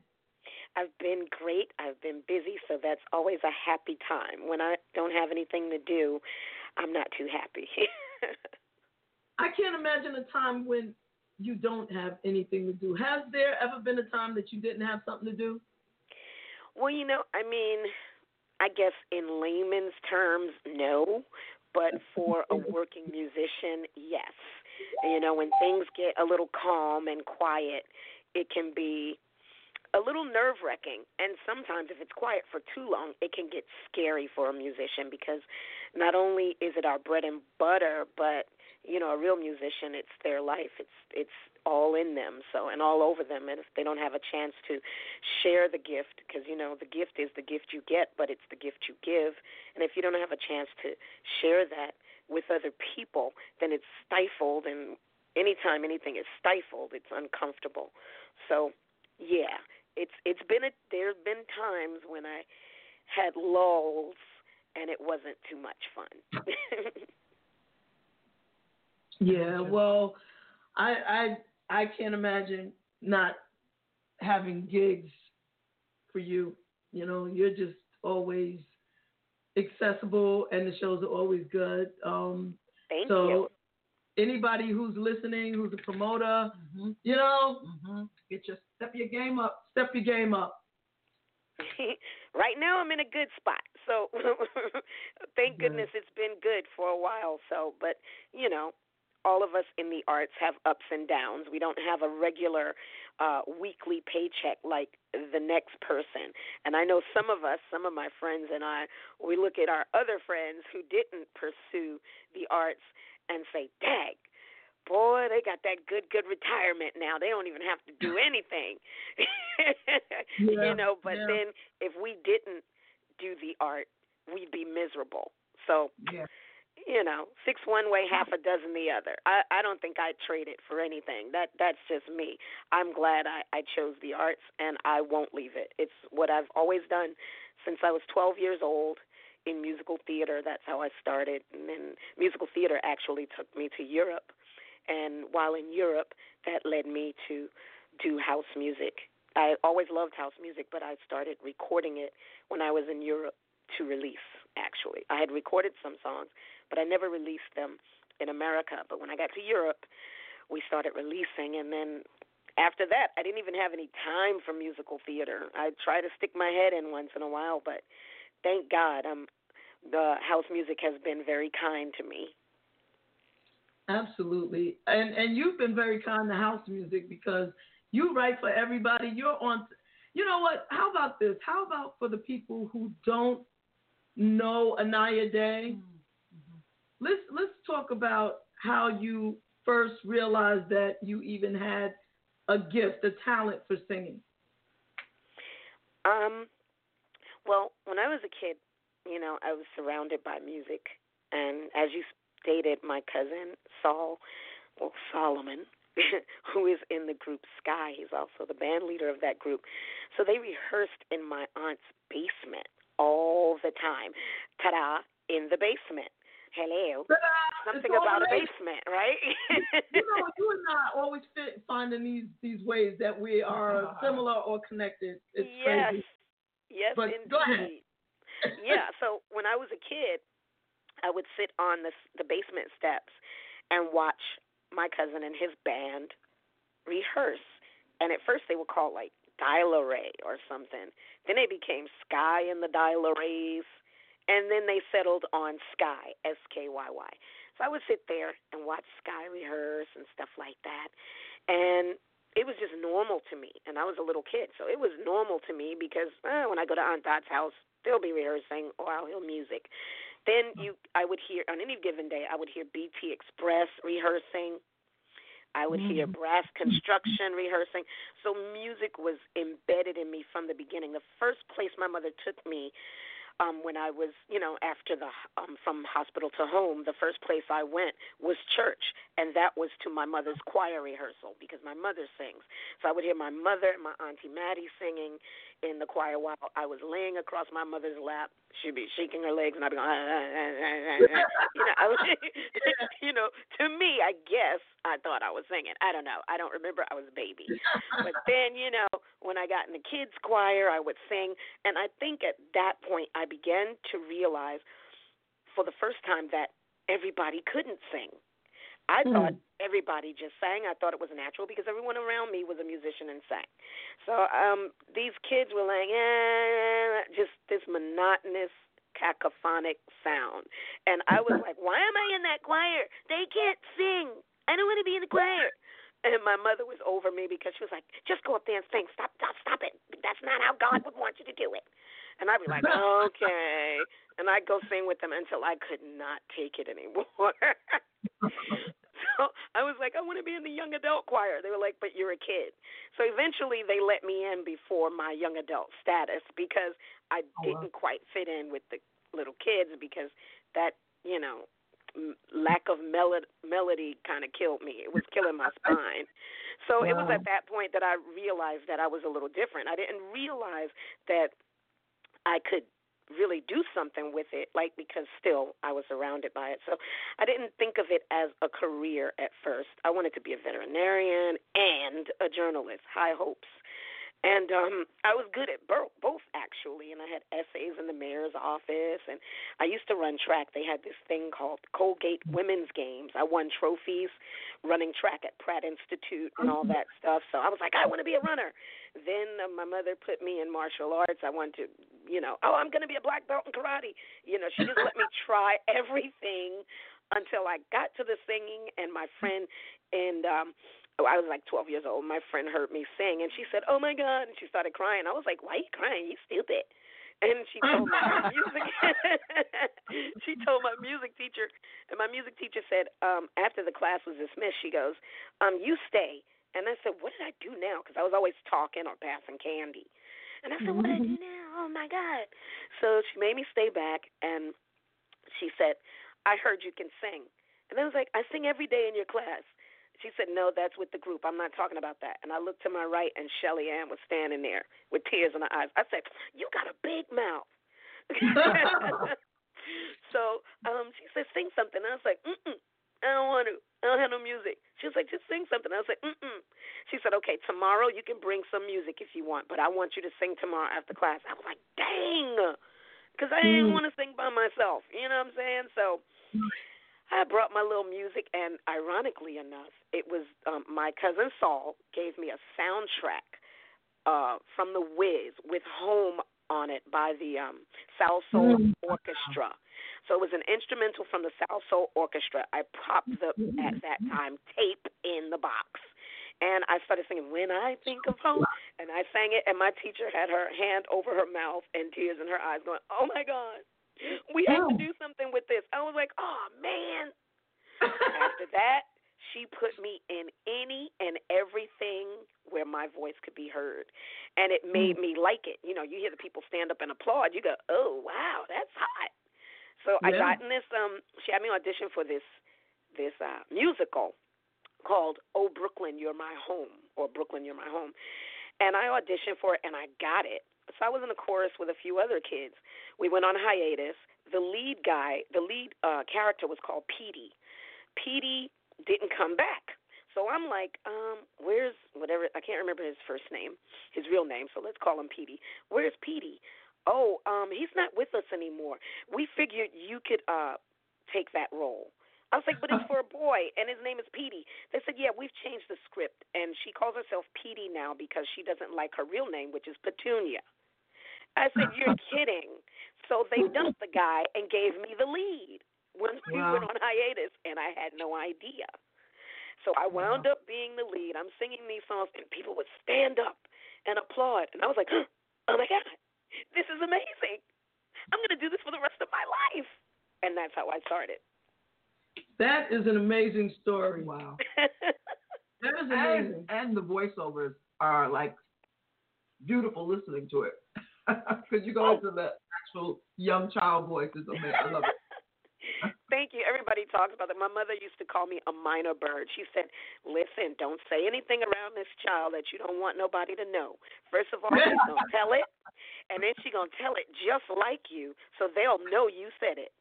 I've been great. I've been busy, so that's always a happy time. When I don't have anything to do, I'm not too happy. I can't imagine a time when you don't have anything to do. Has there ever been a time that you didn't have something to do? Well, you know, I mean, I guess in layman's terms, no. But for a working musician, yes. You know, when things get a little calm and quiet, it can be a little nerve wracking. And sometimes, if it's quiet for too long, it can get scary for a musician because not only is it our bread and butter, but you know, a real musician, it's their life. It's it's all in them, so and all over them. And if they don't have a chance to share the gift, because you know the gift is the gift you get, but it's the gift you give. And if you don't have a chance to share that with other people, then it's stifled. And anytime anything is stifled, it's uncomfortable. So yeah, it's it's been a there've been times when I had lulls and it wasn't too much fun. Yeah, well, I I I can't imagine not having gigs for you. You know, you're just always accessible, and the shows are always good. Um, Thank so you. Anybody who's listening, who's a promoter, you know, get your step your game up. Step your game up. right now I'm in a good spot. So thank goodness it's been good for a while. So, but you know, all of us in the arts have ups and downs. We don't have a regular uh, weekly paycheck like the next person. And I know some of us, some of my friends and I, we look at our other friends who didn't pursue the arts and say, "Dag, boy, they got that good, good retirement now. They don't even have to do anything." Yeah, you know, but yeah. then if we didn't do the art, we'd be miserable. So Yeah. you know, six one way, half a dozen the other. I I don't think I'd trade it for anything. That that's just me. I'm glad I I chose the arts and I won't leave it. It's what I've always done since I was 12 years old in musical theater. That's how I started. And then musical theater actually took me to Europe. And while in Europe, that led me to do house music. I always loved house music, but I started recording it when I was in Europe to release, actually. I had recorded some songs, but I never released them in America. But when I got to Europe, we started releasing, and then after that, I didn't even have any time for musical theater. I try to stick my head in once in a while, but thank God, um, the house music has been very kind to me. Absolutely. And and you've been very kind to house music because you write for everybody. You're on you know what? How about this? How about for the people who don't know Inaya Day? Let's let's talk about how you first realized that you even had a gift, a talent for singing. Um, well, when I was a kid, you know, I was surrounded by music, and as you stated, my cousin Saul, well Solomon, who is in the group Skyy, he's also the band leader of that group. So they rehearsed in my aunt's basement all the time. Ta-da! In the basement. Hello. Something about a basement, right? you know, you and I always fit finding these these ways that we are uh-huh. similar or connected. It's yes. crazy. Yes, But indeed. go ahead. yeah. So when I was a kid, I would sit on the the basement steps and watch my cousin and his band rehearse. And at first they were called like Dial Array or something. Then they became Skyy and the Dial Arrays. And then they settled on Skyy, S K Y Y. So I would sit there and watch Skyy rehearse and stuff like that. And it was just normal to me. And I was a little kid, so it was normal to me because uh, when I go to Aunt Dot's house, they'll be rehearsing or oh, I'll hear music. Then mm-hmm. you, I would hear on any given day, I would hear BT Express rehearsing. I would hear mm-hmm. brass mm-hmm. construction rehearsing. So music was embedded in me from the beginning. The first place my mother took me um when I was, you know, after the um from hospital to home, the first place I went was church, and that was to my mother's choir rehearsal because my mother sings. So I would hear my mother and my auntie Maddie singing in the choir while I was laying across my mother's lap. She'd be shaking her legs, and I'd be going, ah, ah, ah, you know, I was, you know, to me, I guess I thought I was singing. I don't know. I don't remember. I was a baby. But then, you know, when I got in the kids' choir, I would sing, and I think at that point I began to realize, for the first time, that everybody couldn't sing. I Hmm. thought everybody just sang. I thought it was natural because everyone around me was a musician and sang. So um these kids were like, eh, just this monotonous cacophonic sound. And I was like, why am I in that choir? They can't sing. I don't want to be in the choir. And my mother was over me because she was like, just go up there and sing. Stop, stop, stop it. That's not how God would want you to do it. And I'd be like, okay. And I'd go sing with them until I could not take it anymore. I was like, I want to be in the young adult choir. They were like, but you're a kid. So eventually they let me in before my young adult status because I oh, didn't quite fit in with the little kids because that, you know, m- lack of melo- melody kind of killed me. It was killing my spine. So it was at that point that I realized that I was a little different. I didn't realize that I could really do something with it, like because still I was surrounded by it. So I didn't think of it as a career at first. I wanted to be a veterinarian and a journalist. High hopes. And um I was good at both, both actually, and I had essays in the mayor's office, and I used to run track. They had this thing called Colgate Women's Games. I won trophies running track at Pratt Institute and all that stuff. So I was like, I want to be a runner. Then uh, my mother put me in martial arts. I wanted to, you know, oh, I'm going to be a black belt in karate. You know, she just let me try everything until I got to the singing, and my friend and um I was like 12 years old. My friend heard me sing, and she said, "Oh my God!" And she started crying. I was like, "Why are you crying? You stupid." And she told my music. she told my music teacher, and my music teacher said, um, after the class was dismissed, she goes, um, "You stay." And I said, "What did I do now?" Because I was always talking or passing candy. And I said, "What did I do now? Oh my God!" So she made me stay back, and she said, "I heard you can sing." And I was like, "I sing every day in your class." She said, No, that's with the group. I'm not talking about that. And I looked to my right, and Shelly Ann was standing there with tears in her eyes. I said, You got a big mouth. so um, she said, Sing something. I was like, Mm-mm, I don't want to. I don't have no music. She was like, Just sing something. I was like, Mm-mm. She said, Okay, tomorrow you can bring some music if you want, but I want you to sing tomorrow after class. I was like, Dang. Because I didn't want to sing by myself. You know what I'm saying? So. I brought my little music, and ironically enough, it was um, my cousin Saul gave me a soundtrack uh, from The Wiz with "Home" on it by the um, Salsoul Mm. Orchestra. So it was an instrumental from the Salsoul Orchestra. I popped the at that time tape in the box, and I started singing "When I Think of Home," and I sang it, and my teacher had her hand over her mouth and tears in her eyes, going, "Oh my God." We have to do something with this. I was like, oh man. After that, she put me in any and everything where my voice could be heard. And it made me like it. You know, you hear the people stand up and applaud, you go, Oh wow, that's hot. So I got in this um she had me audition for this this uh musical called Oh Brooklyn, You're My Home or Brooklyn You're My Home. And I auditioned for it and I got it. So I was in the chorus with a few other kids. We went on hiatus. The lead guy, the lead uh character was called Petey. Petey didn't come back. So I'm like, um, where's whatever I can't remember his first name, his real name, so let's call him Petey. Where's Petey? Oh, um, he's not with us anymore. We figured you could uh take that role. I was like, but it's for a boy, and his name is Petey. They said, yeah, we've changed the script, and she calls herself Petey now because she doesn't like her real name, which is Petunia. I said, you're kidding. So they dumped the guy and gave me the lead when we Wow. went on hiatus, and I had no idea. So I wound up being the lead. I'm singing these songs, and people would stand up and applaud, and I was like, oh my god, this is amazing. I'm gonna do this for the rest of my life, and that's how I started. That is an amazing story. Wow. That is and, amazing. and the voiceovers are like beautiful listening to it. because you go into the actual young child voices. Amazing. I love it. Thank you. Everybody talks about that. My mother used to call me a minor bird. She said, "Listen, don't say anything around this child that you don't want nobody to know. First of all, she's gonna tell it, and then she's gonna tell it just like you, so they'll know you said it."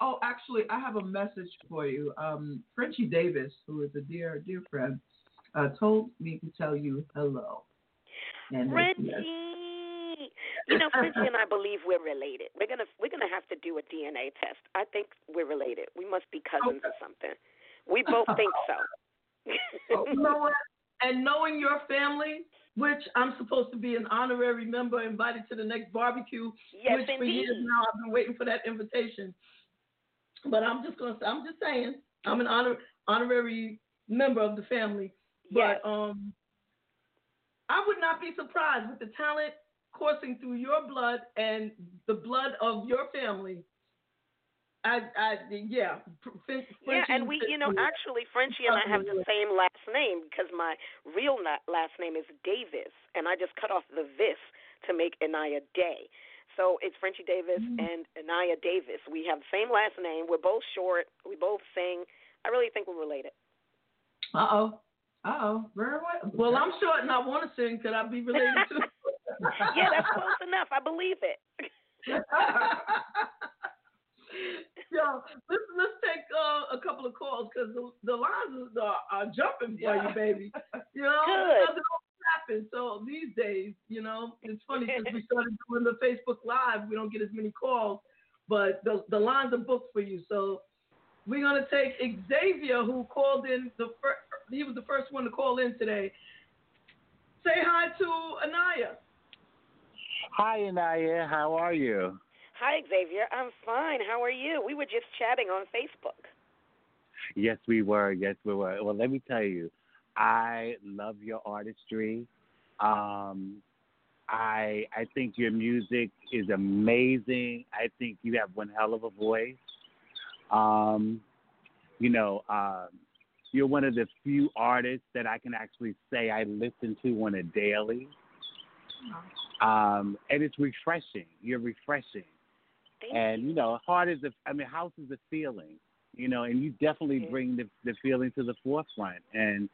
Oh, actually, I have a message for you. Um, Frenchie Davis, who is a dear, dear friend, uh, told me to tell you hello. Uh, Frenchie, yes. you know, Frenchie and I believe we're related. We're gonna we're gonna have to do a DNA test. I think we're related. We must be cousins or something. We both think so. Oh, you know what? And knowing your family, which I'm supposed to be an honorary member invited to the next barbecue, Yes, which for years now I've been waiting for that invitation. But I'm just gonna I'm just saying I'm an honor honorary member of the family. Yes. But um I would not be surprised with the talent coursing through your blood and the blood of your family. I, I, yeah. Frenchie- Yeah, and we, you know, actually, Frenchie and I have the same last name because my real last name is Davis, and I just cut off the "vis" to make Inaya Day. So it's Frenchie Davis and Inaya Davis. We have the same last name. We're both short. We both sing. I really think we're related. Uh oh. Uh oh. Very well. Well, I'm short and I want to sing. Could I be related to? yeah, that's close enough. I believe it. Yo, let's let's take uh, a couple of calls because the, the lines are, are jumping for you, baby. You know, Good. it doesn't always happen. So these days, you know, it's funny since we started doing the Facebook Live, we don't get as many calls, but the the lines are booked for you. So we're gonna take Xavier, who called in the first. He was the first one to call in today. Say hi to Inaya. Hi, Inaya. How are you? Hi, Xavier. I'm fine. How are you? We were just chatting on Facebook. Yes, we were. Yes, we were. Well, let me tell you, I love your artistry. Um, I I think your music is amazing. I think you have one hell of a voice. Um, you know, um, you're one of the few artists that I can actually say I listen to on a daily. Um, and it's refreshing. You're refreshing. and you know, heart is a I mean, house is a feeling, you know, and you definitely bring the the feeling to the forefront. And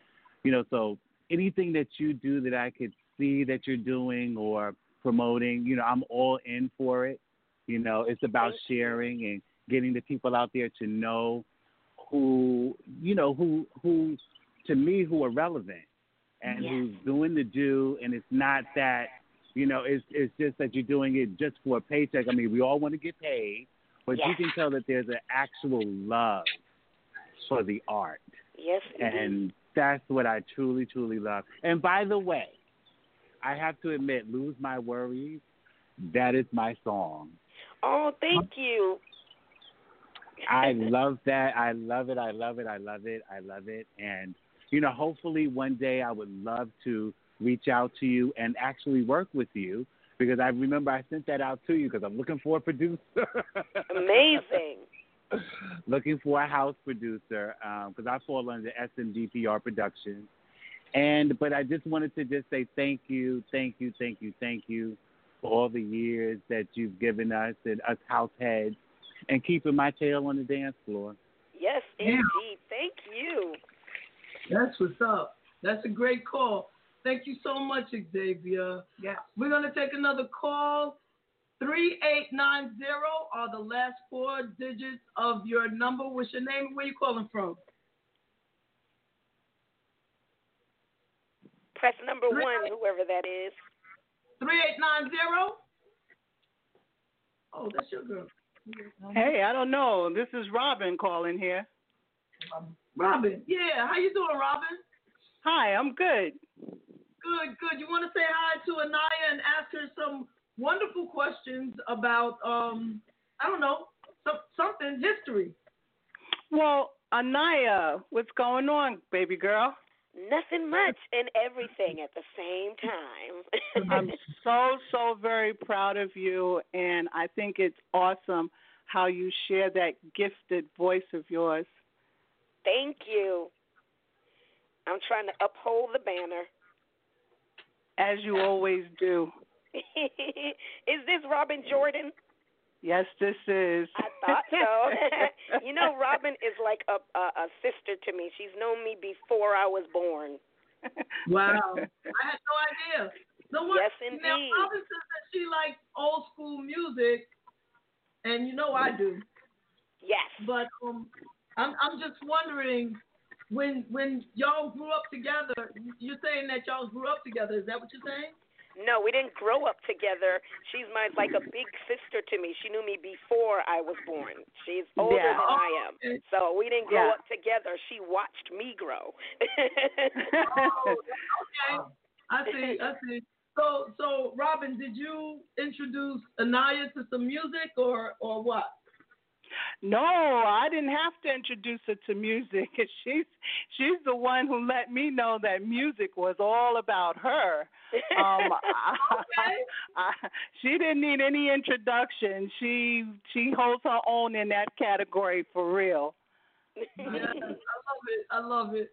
you know, so anything that you do that I could see that you're doing or promoting, you know, I'm all in for it. You know, it's about sharing and getting the people out there to know who you know who who to me who are relevant and Yes. who's doing the do. And it's not that you know it's it's just that you're doing it just for a paycheck. I mean we all want to get paid but you can tell that there's an actual love for the art. Yes, indeed. and that's what i truly truly love. And by the way i have to admit lose my worries that is my song. Oh, thank you. I love that. I love it. I love it. I love it. I love it. And you know, hopefully one day I would love to reach out to you and actually work with you because I remember I sent that out to you because I'm looking for a producer. Amazing. looking for a house producer um, because I fall under SMDPR Productions. And but I just wanted to just say thank you, thank you, thank you, thank you for all the years that you've given us and us house heads and keeping my tail on the dance floor. Yes, Yeah. indeed. Thank you. That's what's up. That's a great call. Thank you so much, Xavier. Yeah. We're going to take another call. 3890 are the last four digits of your number. What's your name and where you calling from? Press number one, whoever that is. 3890? Oh, that's your girl. Hey, I don't know. This is Robin calling here. Robin. Yeah, how you doing, Robin? Hi, I'm good. Good, good. You want to say hi to Inaya and ask her some wonderful questions about, um, I don't know, some, something, history. Well, Inaya, what's going on, baby girl? Nothing much and everything at the same time. I'm so, so very proud of you, and I think it's awesome how you share that gifted voice of yours. Thank you. I'm trying to uphold the banner. as you always do. is this Robin Jordan? Yes, this is. I thought so. you know, Robin is like a, a a sister to me. She's known me before I was born. Wow, I had no idea. No one, Yes, Now, indeed. Robin says that she likes old school music, and you know I do. Yes. But um, I'm I'm just wondering when when y'all grew up together. You're saying that y'all grew up together. Is that what you're saying? No, we didn't grow up together. She's my like a big sister to me. She knew me before I was born. She's older Yeah. than I am. So we didn't grow Yeah. up together. She watched me grow. Oh, okay. I see. I see. So so Robin, did you introduce Inaya to some music or or what? No, I didn't have to introduce her to music. She's she's the one who let me know that music was all about her. Um, I, I, she didn't need any introduction. She she holds her own in that category for real. Yes, I love it. I love it.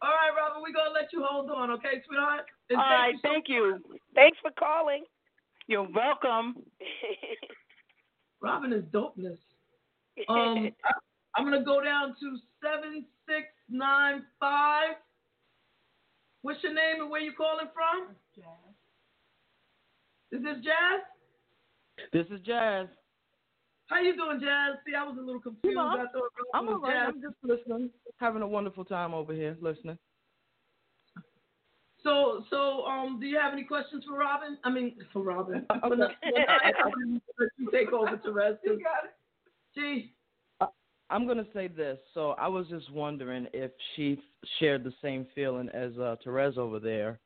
All right, Robin, we're gonna let you hold on, okay, sweetheart? And All thank right, you so thank you. Thanks for calling. You're welcome. Robin is dopeness. Um, I, I'm gonna go down to seven six nine five. What's your name and where you calling from? Jazz. Is this Jazz? This is Jazz. How you doing, Jazz? See, I was a little confused. know, I thought I'm Robin all was right. Jazz. I'm just listening, having a wonderful time over here listening. So, so, um, do you have any questions for Robin? I mean, for Robin. For the- for the- I'm gonna let you take over to rest. You got it. Gee. I'm gonna say this. So I was just wondering if she shared the same feeling as uh, Terez over there,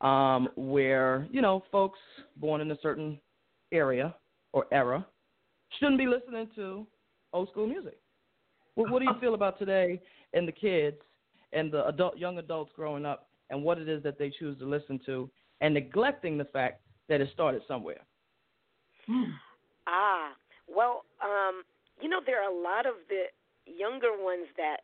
um, where you know folks born in a certain area or era shouldn't be listening to old school music. What, what do you feel about today and the kids and the adult young adults growing up and what it is that they choose to listen to and neglecting the fact that it started somewhere? Ah, well, um, you know, there are a lot of the younger ones that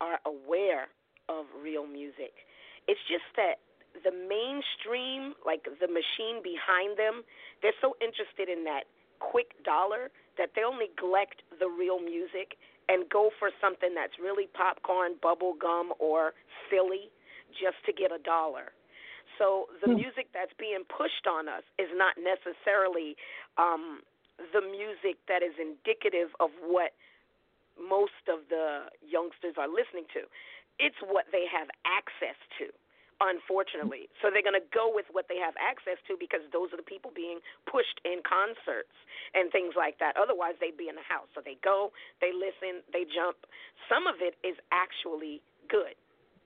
are aware of real music. It's just that the mainstream, like the machine behind them, they're so interested in that quick dollar that they'll neglect the real music and go for something that's really popcorn, bubble gum, or silly just to get a dollar. So the music that's being pushed on us is not necessarily um, the music that is indicative of what most of the youngsters are listening to. It's what they have access to, unfortunately. So they're going to go with what they have access to because those are the people being pushed in concerts and things like that. Otherwise, they'd be in the house. So they go, they listen, they jump. Some of it is actually good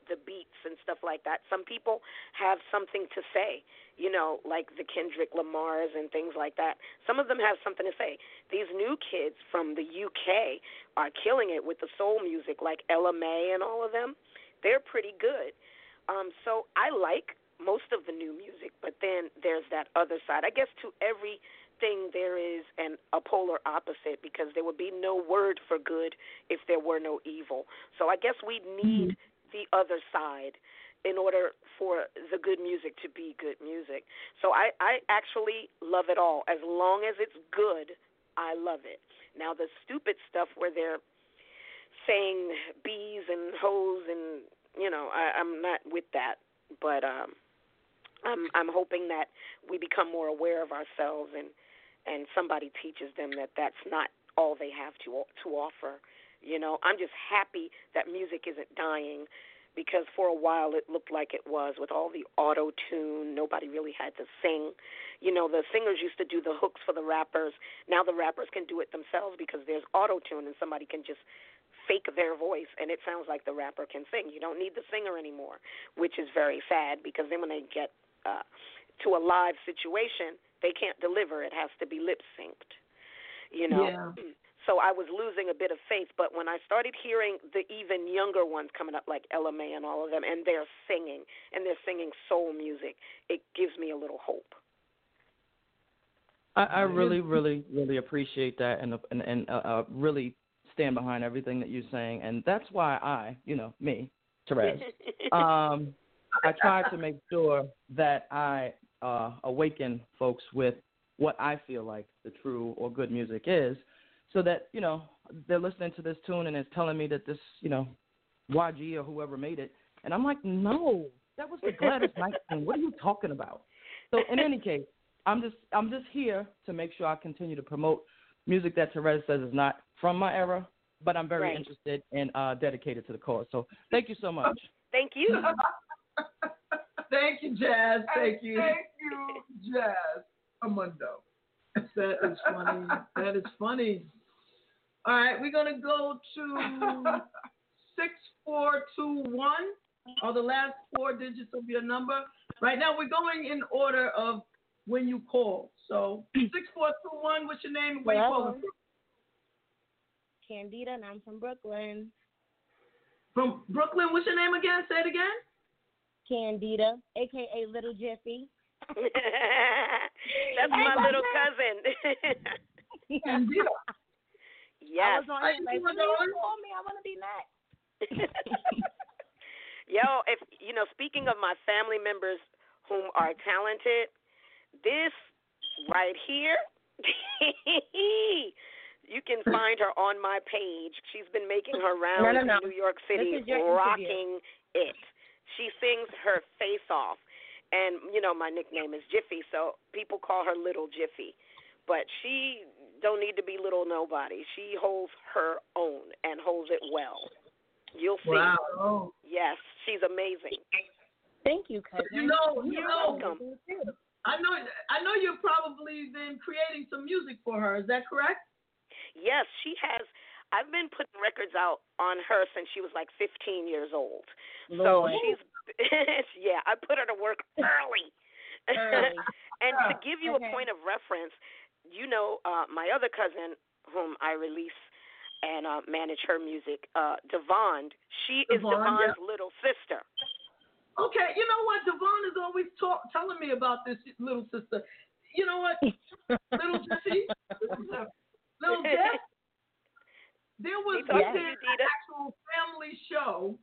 the beats and stuff like that. Some people have something to say, you know, like the Kendrick Lamars and things like that. Some of them have something to say. These new kids from the UK are killing it with the soul music, like Ella Mai and all of them. They're pretty good. Um, so I like most of the new music, but then there's that other side. I guess to every thing there is an a polar opposite because there would be no word for good if there were no evil. So I guess we need the other side in order for the good music to be good music. So I I actually love it all as long as it's good. I love it. Now the stupid stuff where they're saying bees and hoes and you know I, I'm not with that, but um, I'm I'm hoping that we become more aware of ourselves and and somebody teaches them that that's not all they have to to offer. You know, I'm just happy that music isn't dying because for a while it looked like it was with all the auto tune. Nobody really had to sing. You know, the singers used to do the hooks for the rappers. Now the rappers can do it themselves because there's auto tune and somebody can just fake their voice and it sounds like the rapper can sing. You don't need the singer anymore, which is very sad because then when they get uh, to a live situation, they can't deliver. It has to be lip synced. You know. Yeah. So I was losing a bit of faith, but when I started hearing the even younger ones coming up, like Ella Mai and all of them, and they're singing and they're singing soul music, it gives me a little hope. I, I really, really, really appreciate that, and and, and uh, uh, really stand behind everything that you're saying, and that's why I, you know, me, Terez, um, I try to make sure that I uh, awaken folks with what I feel like the true or good music is, so that you know they're listening to this tune and it's telling me that this you know YG or whoever made it, and I'm like, no, that was the Gladys Knight tune. What are you talking about? So in any case, I'm just I'm just here to make sure I continue to promote music that Terez says is not from my era, but I'm very Right. interested and uh, dedicated to the cause. So thank you so much. Thank you. Thank you, Jazz. Thank you. Thank you, Jazz Amundo. That is funny. That is funny. All right, we're gonna go to six four two one. Or the last four digits of your number. Right now, we're going in order of when you call. So six four two one. What's your name? and Where you calling from? Candida, and I'm from Brooklyn. From Brooklyn. What's your name again? Say it again. Candida, aka Little Jiffy. That's my little cousin. Candida. Yes. I was on here like, "Please call me. I want to be next. Yo, if you know, speaking of my family members whom are talented, this right here, you can find her on my page. She's been making her rounds No, no, no. in New York City, This is your rocking it. She sings her face off, and you know my nickname is Jiffy, so people call her Little Jiffy. But she don't need to be little nobody. She holds her own and holds it well. You'll see. Wow. Yes, she's amazing. Thank you, cousin. You know, you You're know. welcome. I know. I know you've probably been creating some music for her. Is that correct? Yes, she has. I've been putting records out on her since she was like 15 years old. So she's, yeah, I put her to work early. Early. and to give you Okay. a point of reference, you know, uh, my other cousin, whom I release and uh, manage her music, uh, Devon, she is Devon, Devon's yeah. little sister. Okay. You know what? Devon is always talk, telling me about this little sister. You know what? little Jesse. little Jeff. There was talks to an actual family show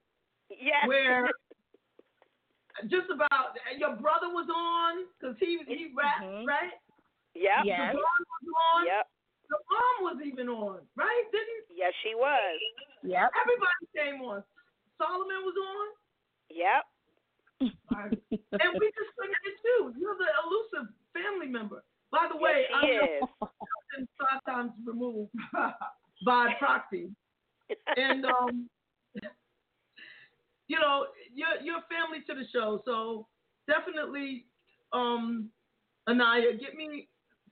Yes. where just about your brother was on because he he rapped Mhm. right. Yep. Yes. Devon was on. Yep. The mom was even on, right? Didn't Yes, she was. Yep. everybody came on? Solomon was on, Yep. and we just couldn't get you. You're the elusive family member. By the way, yes, she I'm is. been five times removed by proxy, and um, you know, you're you're family to the show, so definitely, um, Inaya, get me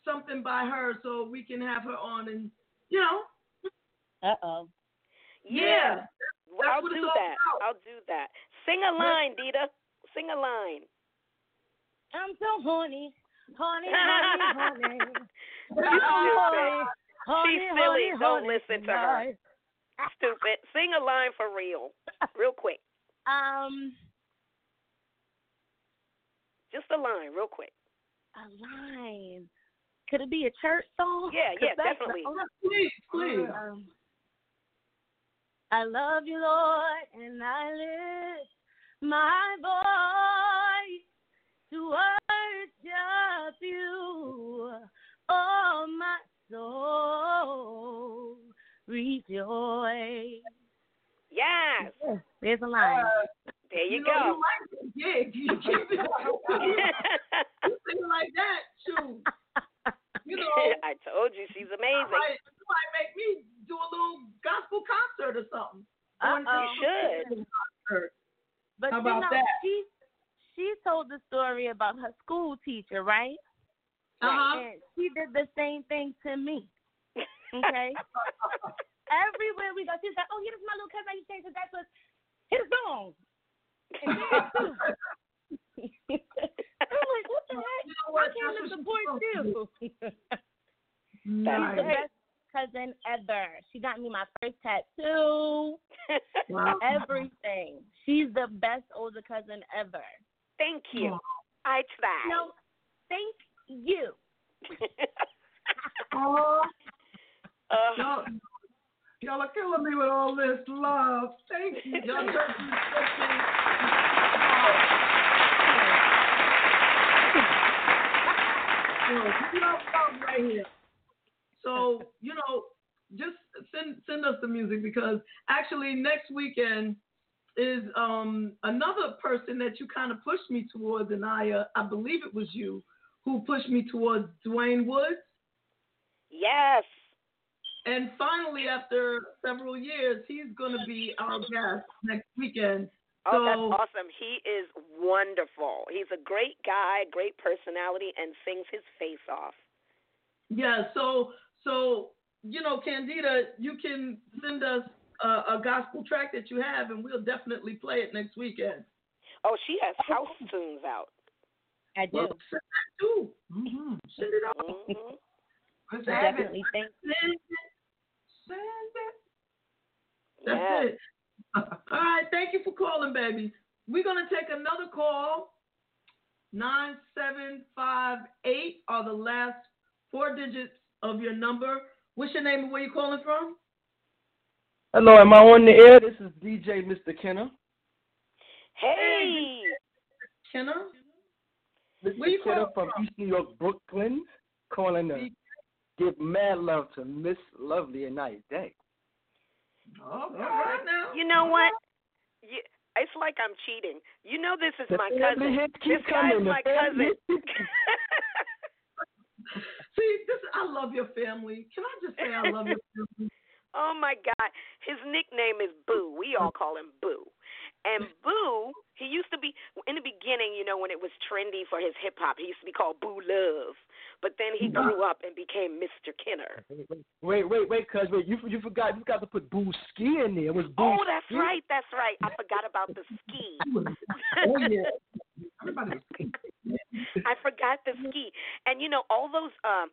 something by her so we can have her on, and you know, Uh oh. Yeah. That's I'll what it's do all that. about. I'll do that. Sing a line, Dita. Sing a line. I'm so horny, horny, horny, horny. You I'm horny, horny, She's silly. horny, Don't horny listen to her. tonight. Stupid. Sing a line for real. Real quick. Um, Just a line, real quick. a line. Could it be a church song? Yeah, 'Cause yeah, that's- definitely. please, please. Um, I love you, Lord, and I lift my voice to worship you. Oh, my soul, rejoice. Yes. There's a line. There you, you go. know, you like the gig. You keep it. you sing it like that, shoot. You know, I told you she's you amazing. might, you might make me do a little gospel concert or something. Or an Uh-oh. You should. Christian concert. But How you about know, that? she she told the story her school teacher, right? Uh-huh. And she did the same thing to me. Okay. Everywhere we go, she's like, "Oh, here's my little cousin. I used to say that was his song." And there too. I'm like, what the heck? You know what? I came to support she's you. She's the best cousin ever. She got me my first tattoo. Wow. Everything. She's the best older cousin ever. Thank you. me with all this love. Thank you, John right here. So, you know, just send send us the music because actually next weekend is um, another person that you kind of pushed me towards, and I uh, I believe it was you who pushed me towards Dwayne Woods. Yes. And finally, after several years, he's going to be our guest next weekend. Oh, so, that's awesome. He is wonderful. He's a great guy, great personality, and sings his face off. Yeah, so so you know, Candida, you can send us a, a gospel track that you have, and we'll definitely play it next weekend. Oh, she has house tunes out. I do. Well, send that too. Mm-hmm. Send it out. Mhm. Let's So have definitely it. thank Send it. Send it. That's Yes. it. All right, thank you for calling, baby. We're gonna take another call. Nine seven five eight are the last four digits of your number. What's your name and where you calling from? Hello, am I on the air? This is DJ Mr. Kenner. Hey. Kenner? Mr. Where you Kenner calling from East New York, Brooklyn, calling to give mad love to Miss Lovely and Inaya Day. All right now. You know what? You, it's like I'm cheating. You know this is my cousin. This guy's my cousin. See, this I love your family. Can I just say I love your family? Oh my God. His nickname is Boo. We all call him Boo. And Boo, he used to be in the beginning, you know, when it was trendy for his hip hop, he used to be called Boo Love. But then he grew up and became Mr. Kenner. Wait, wait, wait, cuz wait, you you forgot you got to put Boo Ski in there. It was Boo Oh, that's Ski. right, that's right. I forgot about the ski. Oh yeah. Everybody was I forgot the ski. And you know, all those um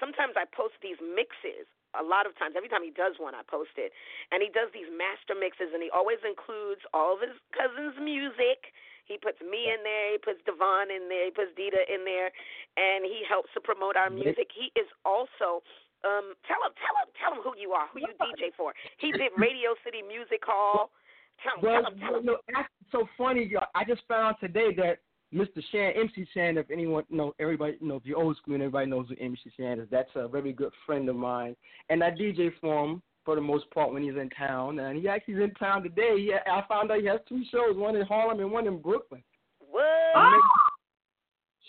sometimes I post these mixes. A lot of times, every time he does one, I post it. And he does these master mixes and he always includes all of his cousins' music. He puts me in there, he puts Devon in there, he puts Dita in there, and he helps to promote our music. He is also um tell him tell him tell him who you are, who you DJ for. He did Radio City Music Hall. Tell him, Well, tell him, tell him. no, that's so funny. I just found out today that Mr. Shan, MC Shan, if anyone you know, everybody you know, if you're old school and everybody knows who MC Shan is, that's a very good friend of mine. And I DJ for him for the most part when he's in town. And he actually's in town today. He, I found out he has two shows, one in Harlem and one in Brooklyn. What? Oh!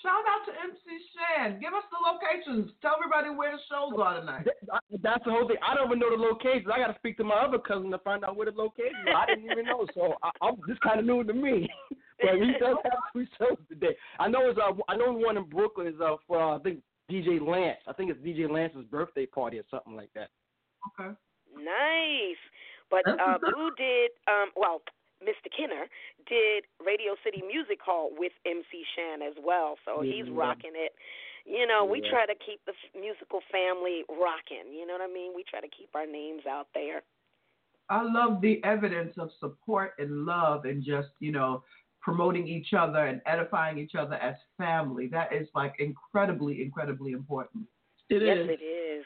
Shout out to MC Shan. Give us the locations. Tell everybody where the shows are tonight. That's the whole thing. I don't even know the locations. I got to speak to my other cousin to find out where the locations are. I didn't even know, so I, I'm just kind of new to me. but he does have two shows today. I know it's uh, I know one in Brooklyn is uh, for uh, I think DJ Lance. I think it's DJ Lance's birthday party or something like that. Okay. Nice. But That's uh, what's up. Boo did, um, well, Mr. Kenner did Radio City Music Hall with MC Shan as well. So he's Yeah. rocking it. You know, we Yeah. try to keep the musical family rocking. You know what I mean? We try to keep our names out there. I love the evidence of support and love and just, you know, promoting each other and edifying each other as family. That is like incredibly, incredibly important. It yes, is. it is.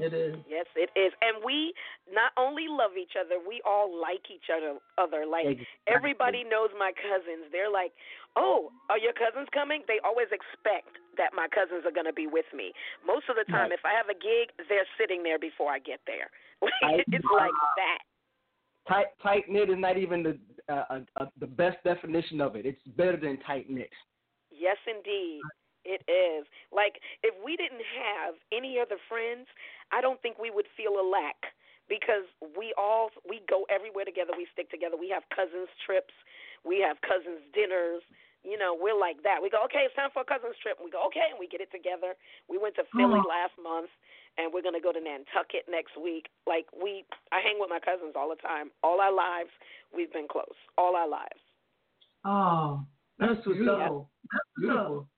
It is. Yes, it is. And we not only love each other, we all like each other. Other like Exactly. everybody knows my cousins. They're like, "Oh, are your cousins coming?" They always expect that my cousins are going to be with me. Most of the time, Right. if I have a gig, they're sitting there before I get there. It's like that. Tight tight knit is not even the uh, uh, uh, the best definition of it. It's better than tight knit. Yes, indeed. It is. Like, if we didn't have any other friends, I don't think we would feel a lack because we all we go everywhere together. We stick together. We have cousins trips. We have cousins dinners. You know, we're like that. We go, okay, it's time for a cousins trip. And we go, okay, and we get it together. We went to Philly Oh. last month, and we're gonna go to Nantucket next week. Like we, I hang with my cousins all the time. All our lives, we've been close. All our lives. Oh, That's what's beautiful. up. That's what's Beautiful.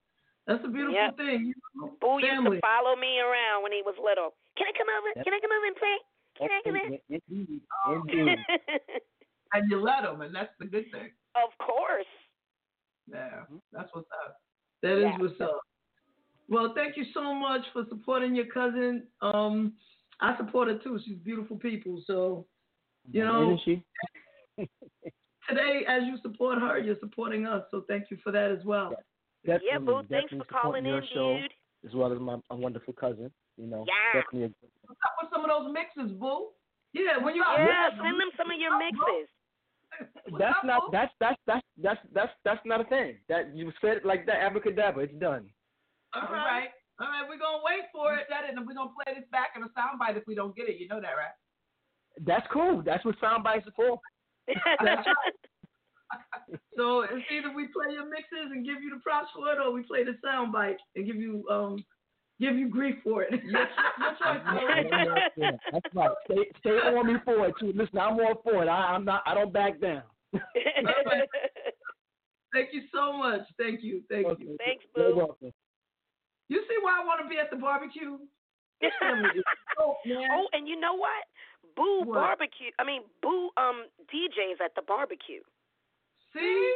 Up. That's a beautiful Yep. thing. You know, Boo used to follow me around when he was little. Can I come over? Yep. Can I come over and play? Can I come in? Indeed, indeed. And you let him, and that's the good thing. of course. Yeah, that's what's up. That is Yeah. what's up. Well, thank you so much for supporting your cousin. Um, I support her too. She's beautiful people. So, you know, Isn't she? today as you support her, you're supporting us. So thank you for that as well. Yeah, Definitely, Boo, thanks for calling your in, show. dude. as well as my, my wonderful cousin. You know, Yeah. definitely. A, What's up with some of those mixes, boo? Yeah, when you Yeah, send them some of your mixes. that's not that's that's that's that's that's that's not a thing. That you said it like that, abracadabra. It's done. All uh-huh. right. All right, we're gonna wait for it. That and we're gonna play this back in a soundbite if we don't get it. You know that, right? That's cool. That's what sound bites are for. That's right. So it's either we play your mixes and give you the props for it, or we play the sound bite and give you um give you grief for it. Your, your choice. Yeah, that's right. Stay, stay on me for it too. Listen, I'm all for it. I, I'm not. I don't back down. Thank you so much. Thank you. Thank you. Thanks, You're boo. welcome. You see why I want to be at the barbecue? This family is dope, man. Oh, and you know what? Boo What? barbecue. I mean, boo um DJs at the barbecue. See?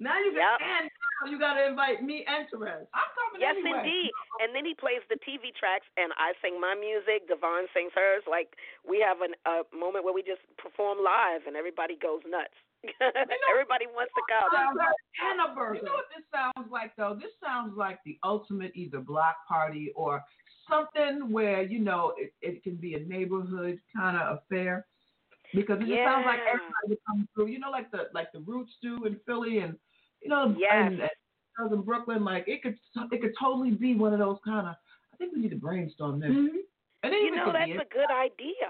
Now you Yep. got and now you got to invite me and Terez. I'm coming Yes, anyway. indeed. And then he plays the TV tracks, and I sing my music. Devon sings hers. Like we have an, a moment where we just perform live, and everybody goes nuts. everybody wants to come. And. You know what this sounds like though? This sounds like the ultimate either block party or something where you know it, it can be a neighborhood kind of affair because it just sounds like Yeah. everybody would come through. You know, like the like the Roots do in Philly and you know Yes. and, and in Brooklyn. Like it could it could totally be one of those kind of. I think we need to brainstorm this. Mm-hmm. And it You even know, could that's be a good idea.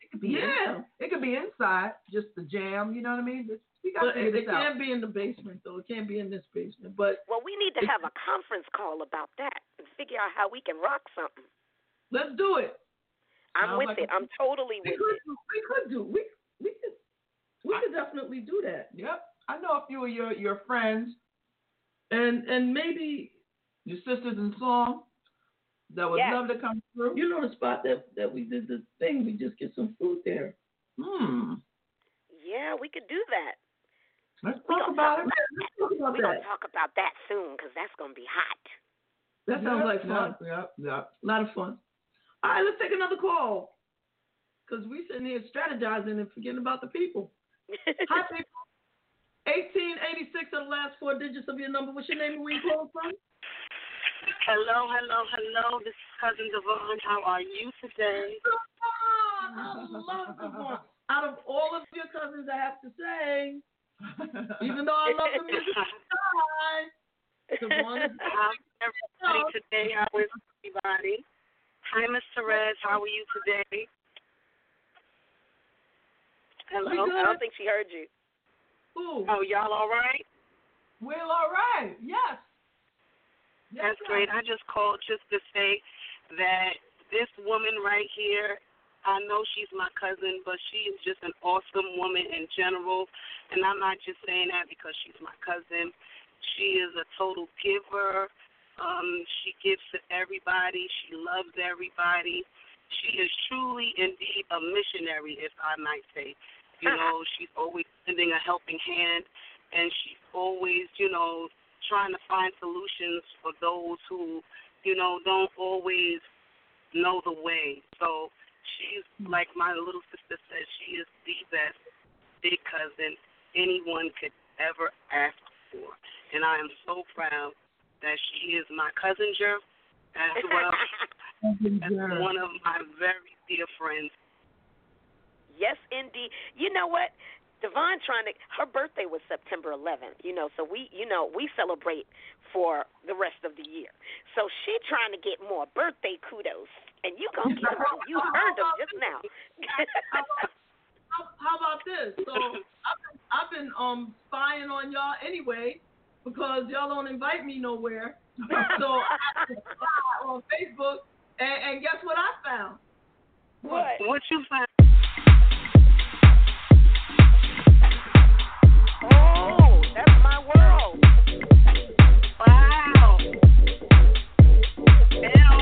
It could be Yeah. in- it could be inside, just the jam. You know what I mean? It's- We got But it, it can't be in the basement though. It can't be in this basement. But Well, we need to have a conference call about that and figure out how we can rock something. let's do it. I'm Sounds with like it. I'm totally We with could it. We could do. We we could we could definitely do that. Yep. I know a few of your your friends And and maybe your sisters in song that would Yes. love to come through. you know the spot that that we did the thing. We just get some food there. Hmm. Yeah, we could do that. Let's We talk gonna about it. Let's talk about We're going that. to talk about that soon because that's going to be hot. That sounds Yep, like fun. Yep, yep, yep. A lot of fun. All right, let's take another call. Because we sitting here strategizing and forgetting about the people. Hi, people. 1886 are the last four digits of your number. What's your name and where you calling from? Hello, hello, hello. This is Cousin Devon. How are you today? Devon! I love Devon. Out of all of your cousins, I have to say, even though I love the music, hi. Devon is everybody today? How is everybody? Hi, Miss Terez. How are you today? Hello. I don't think she heard you. Ooh. Oh, y'all all right? We're all right. Yes. That's great. I just called just to say that this woman right here, I know she's my cousin, but she is just an awesome woman in general. And I'm not just saying that because she's my cousin. She is a total giver. Um, she gives to everybody. She loves everybody. She is truly indeed a missionary, if I might say. You know, she's always lending a helping hand, and she's always, you know, trying to find solutions for those who, you know, don't always know the way. So she's like my little sister says, she is the best big cousin anyone could ever ask for. And I am so proud that she is my cousinger as well as one of my very dear friends. Yes, indeed. You know what? Devon trying to her birthday was September 11th. You know, so we you know we celebrate for the rest of the year. So she trying to get more birthday kudos, and you gonna get them. You earned them just now. How, how about this? So I've been, I've been um spying on y'all anyway because y'all don't invite me nowhere. so I spy on Facebook, and, and guess what I found? What? What you found? Oh, that's my world. Wow. Ew.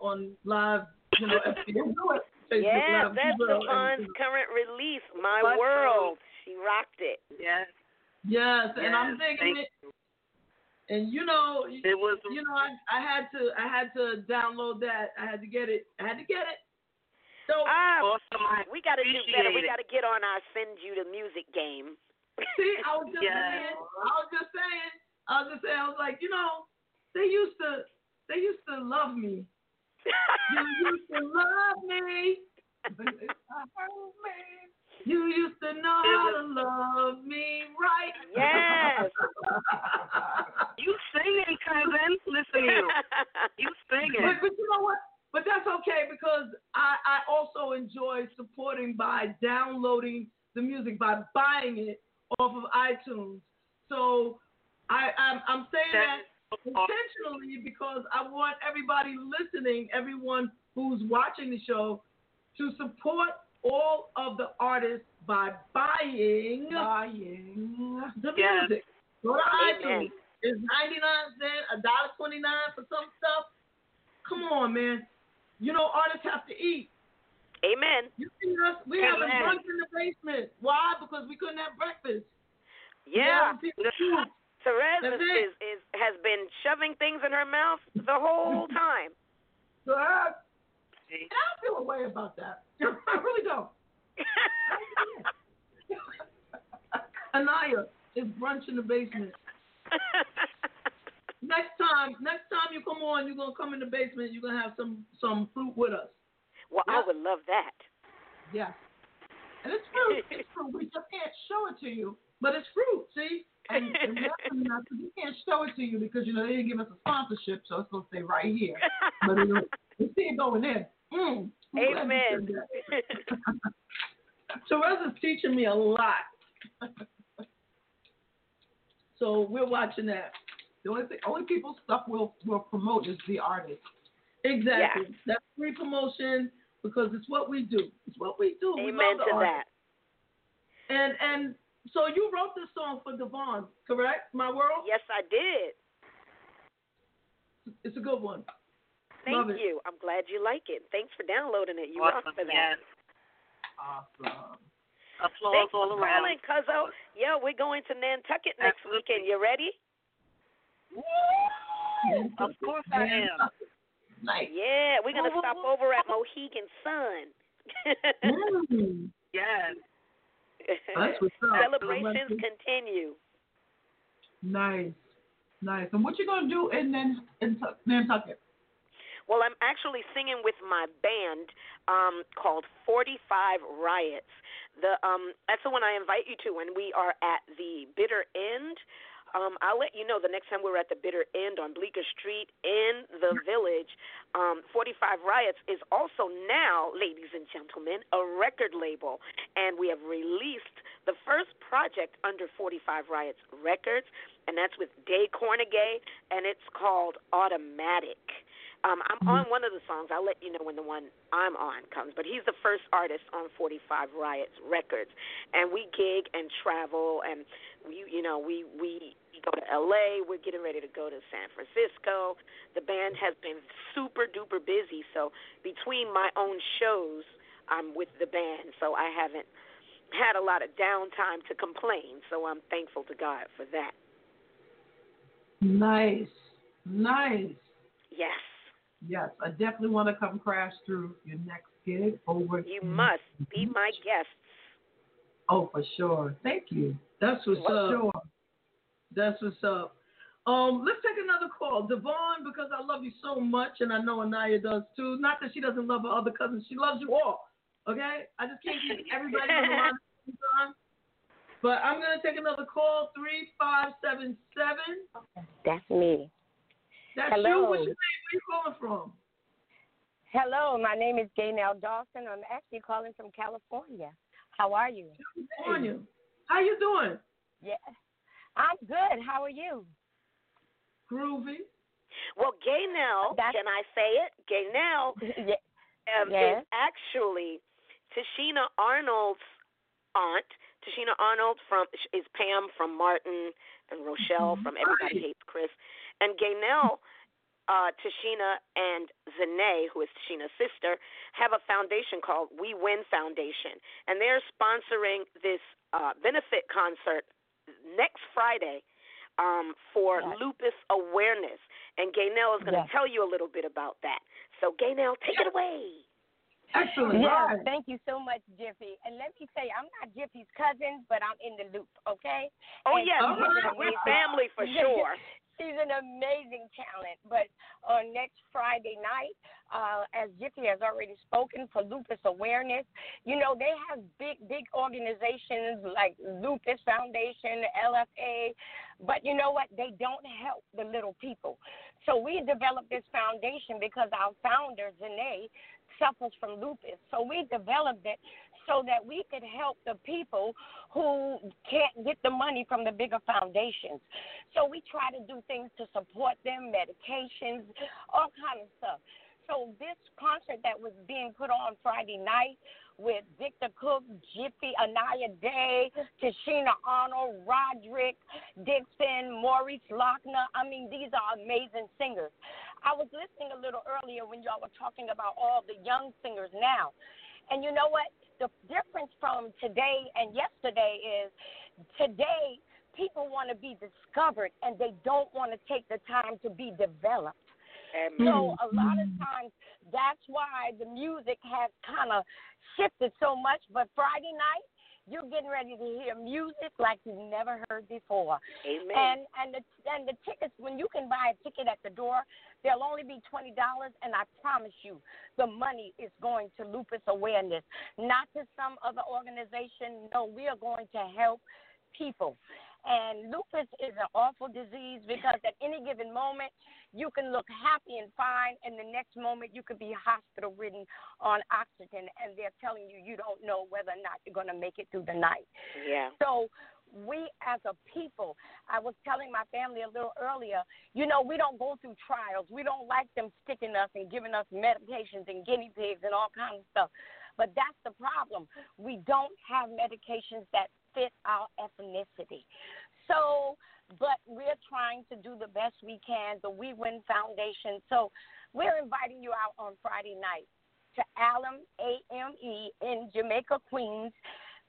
On on live. You know, FBM. Facebook yeah, Live. that's She will. Current release, My Bless her. World. She rocked it. Yes. Yes, and I'm Yes, thinking thank it. And you know, It was you know, I, I had to I had to download that. I had to get it. I had to get it. So Ah, awesome. We got to do better. We got to get on our send you the music game. See, I was just Yes. saying, I was just saying, I was just saying, I was like, you know, they used to, they used to love me. You used to love me. but You used to know how to love me right. Yes. You singing, cousin. Listen to you. You singing. But, but you know what? But that's okay because I, I also enjoy supporting by downloading the music by buying it off of iTunes. So I I'm, I'm saying that intentionally because I want everybody listening, everyone who's watching the show, to support all of the artists by buying Buying. the Yes. music. Go to Amen. iTunes. It's 99 cents, a dollar 29 for some stuff. Come on, man. You know, artists have to eat. Amen. You see us? We have a Amen. brunch in the basement. Why? Because we couldn't have breakfast. Yeah. We have people food. Terez That's is, it. is, is has been shoving things in her mouth the whole time. So uh, I, and I don't feel a way about that. I really don't. Inaya is brunch in the basement. Next time, next time you come on, you're gonna come in the basement. You're gonna have some some fruit with us. well, I would love that. Yeah, And it's fruit. It's fruit. We just can't show it to you. but it's fruit. See, And, and we we can't show it to you because you know they didn't give us a sponsorship, so it's gonna stay right here. But it, we see it going in. Mm. You Amen. so. Terez is teaching me a lot. so we're watching that. The only thing, only people stuff we'll will promote is the artist. Exactly. That's free promotion because it's what we do. It's what we do. we Amen love to artist. that. And and so you wrote this song for Devon, correct? My world. Yes, I did. It's a good one. Thank Love it. you. I'm glad you like it. Thanks for downloading it. You rock Awesome. for that. Yes. Awesome. Applause Thanks all for around. calling, Cuzzo. Yeah, we're going to Nantucket next weekend. You ready? Of course I am. Nice. Yeah, we're gonna stop over at Mohegan Sun. Mm. Yes. That's what's up. Celebrations continue. Nice. Nice. And what you gonna do in Nan- in Tuck- Nantucket? Well, I'm actually singing with my band um, called 45 Riots. The um, that's the one I invite you to when we are at the bitter end. Um, I'll let you know the next time we're at the bitter end on Bleecker Street in the village. Um, 45 Riots is also now, ladies and gentlemen, a record label, and we have released the first project under 45 Riots Records, and that's with Day Cornegay, and it's called Automatic. Um, I'm on one of the songs. I'll let you know when the one I'm on comes. But he's the first artist on 45 Riots Records, and we gig and travel, and we, you know, we we go to L.A. We're getting ready to go to San Francisco. The band has been super duper busy, so between my own shows, I'm with the band, so I haven't had a lot of downtime to complain. So I'm thankful to God for that. Nice. Nice. Yes, Yes, I definitely want to come crash through your next gig over. you must be my guest. Oh, for sure. Thank you. That's what's For up. sure. That's what's up. Um, let's take another call. Devon, because I love you so much, and I know Inaya does too. Not that she doesn't love her other cousins, she loves you all. Okay? I just can't keep everybody on the line at the same time. But I'm gonna take another call. Three five seven seven. That's me. That's Hello. you. What's your name? Where are you calling from? Hello, my name is Gaynell Dawson. I'm actually calling from California. How are you? California. How you doing? Yeah, I'm good. How are you? Groovy. Well, Gaynell, can I say it? Gaynell yeah. um, Yes. is actually Tichina Arnold's aunt. Tichina Arnold from is Pam from Martin and Rochelle from Everybody Hates Chris. And Gaynell uh, Tichina and Zane, who is Tichina's sister, have a foundation called We Win Foundation, and they're sponsoring this uh, benefit concert next Friday um, for Yes. lupus awareness. And Gaynell is going to Yes. tell you a little bit about that. So, Gaynell, take it away. Excellent. Yes, Right. thank you so much, Jiffy. And let me say, I'm not Jiffy's cousin, but I'm in the loop, okay? Oh, And yes, we're- we're family for sure. She's an amazing talent. But on next Friday night, uh, as Jiffy has already spoken for lupus awareness, you know, they have big, big organizations like Lupus Foundation, LFA, but you know what? They don't help the little people. So we developed this foundation because our founder, Zane, suffers from lupus. So we developed it so that we could help the people who can't get the money from the bigger foundations. So we try to do things to support them, medications, all kind of stuff. So this concert that was being put on Friday night with Victor Cook, Jiffy, Inaya Day, Tichina Arnold, Roderick, Dixon, Maurice Lochner. I mean, these are amazing singers. I was listening a little earlier when y'all were talking about all the young singers now. And you know what? The difference from today and yesterday is today people want to be discovered and they don't want to take the time to be developed. So a lot of mm-hmm. times that's why the music has kind of shifted so much. But Friday night, you're getting ready to hear music like you've never heard before. Amen. And and the and the tickets when you can buy a ticket at the door, they'll only be twenty dollars, and I promise you, the money is going to lupus awareness, not to some other organization. No, we are going to help people. And lupus is an awful disease because at any given moment you can look happy and fine, and the next moment you could be hospital ridden on oxygen, and they're telling you you don't know whether or not you're going to make it through the night. Yeah. So we as a people, I was telling my family a little earlier, you know, we don't go through trials. We don't like them sticking us and giving us medications and guinea pigs and all kinds of stuff. But that's the problem. We don't have medications that fit our ethnicity. So, but we're trying to do the best we can, the We Win Foundation. So, we're inviting you out on Friday night to Allen AME in Jamaica, Queens.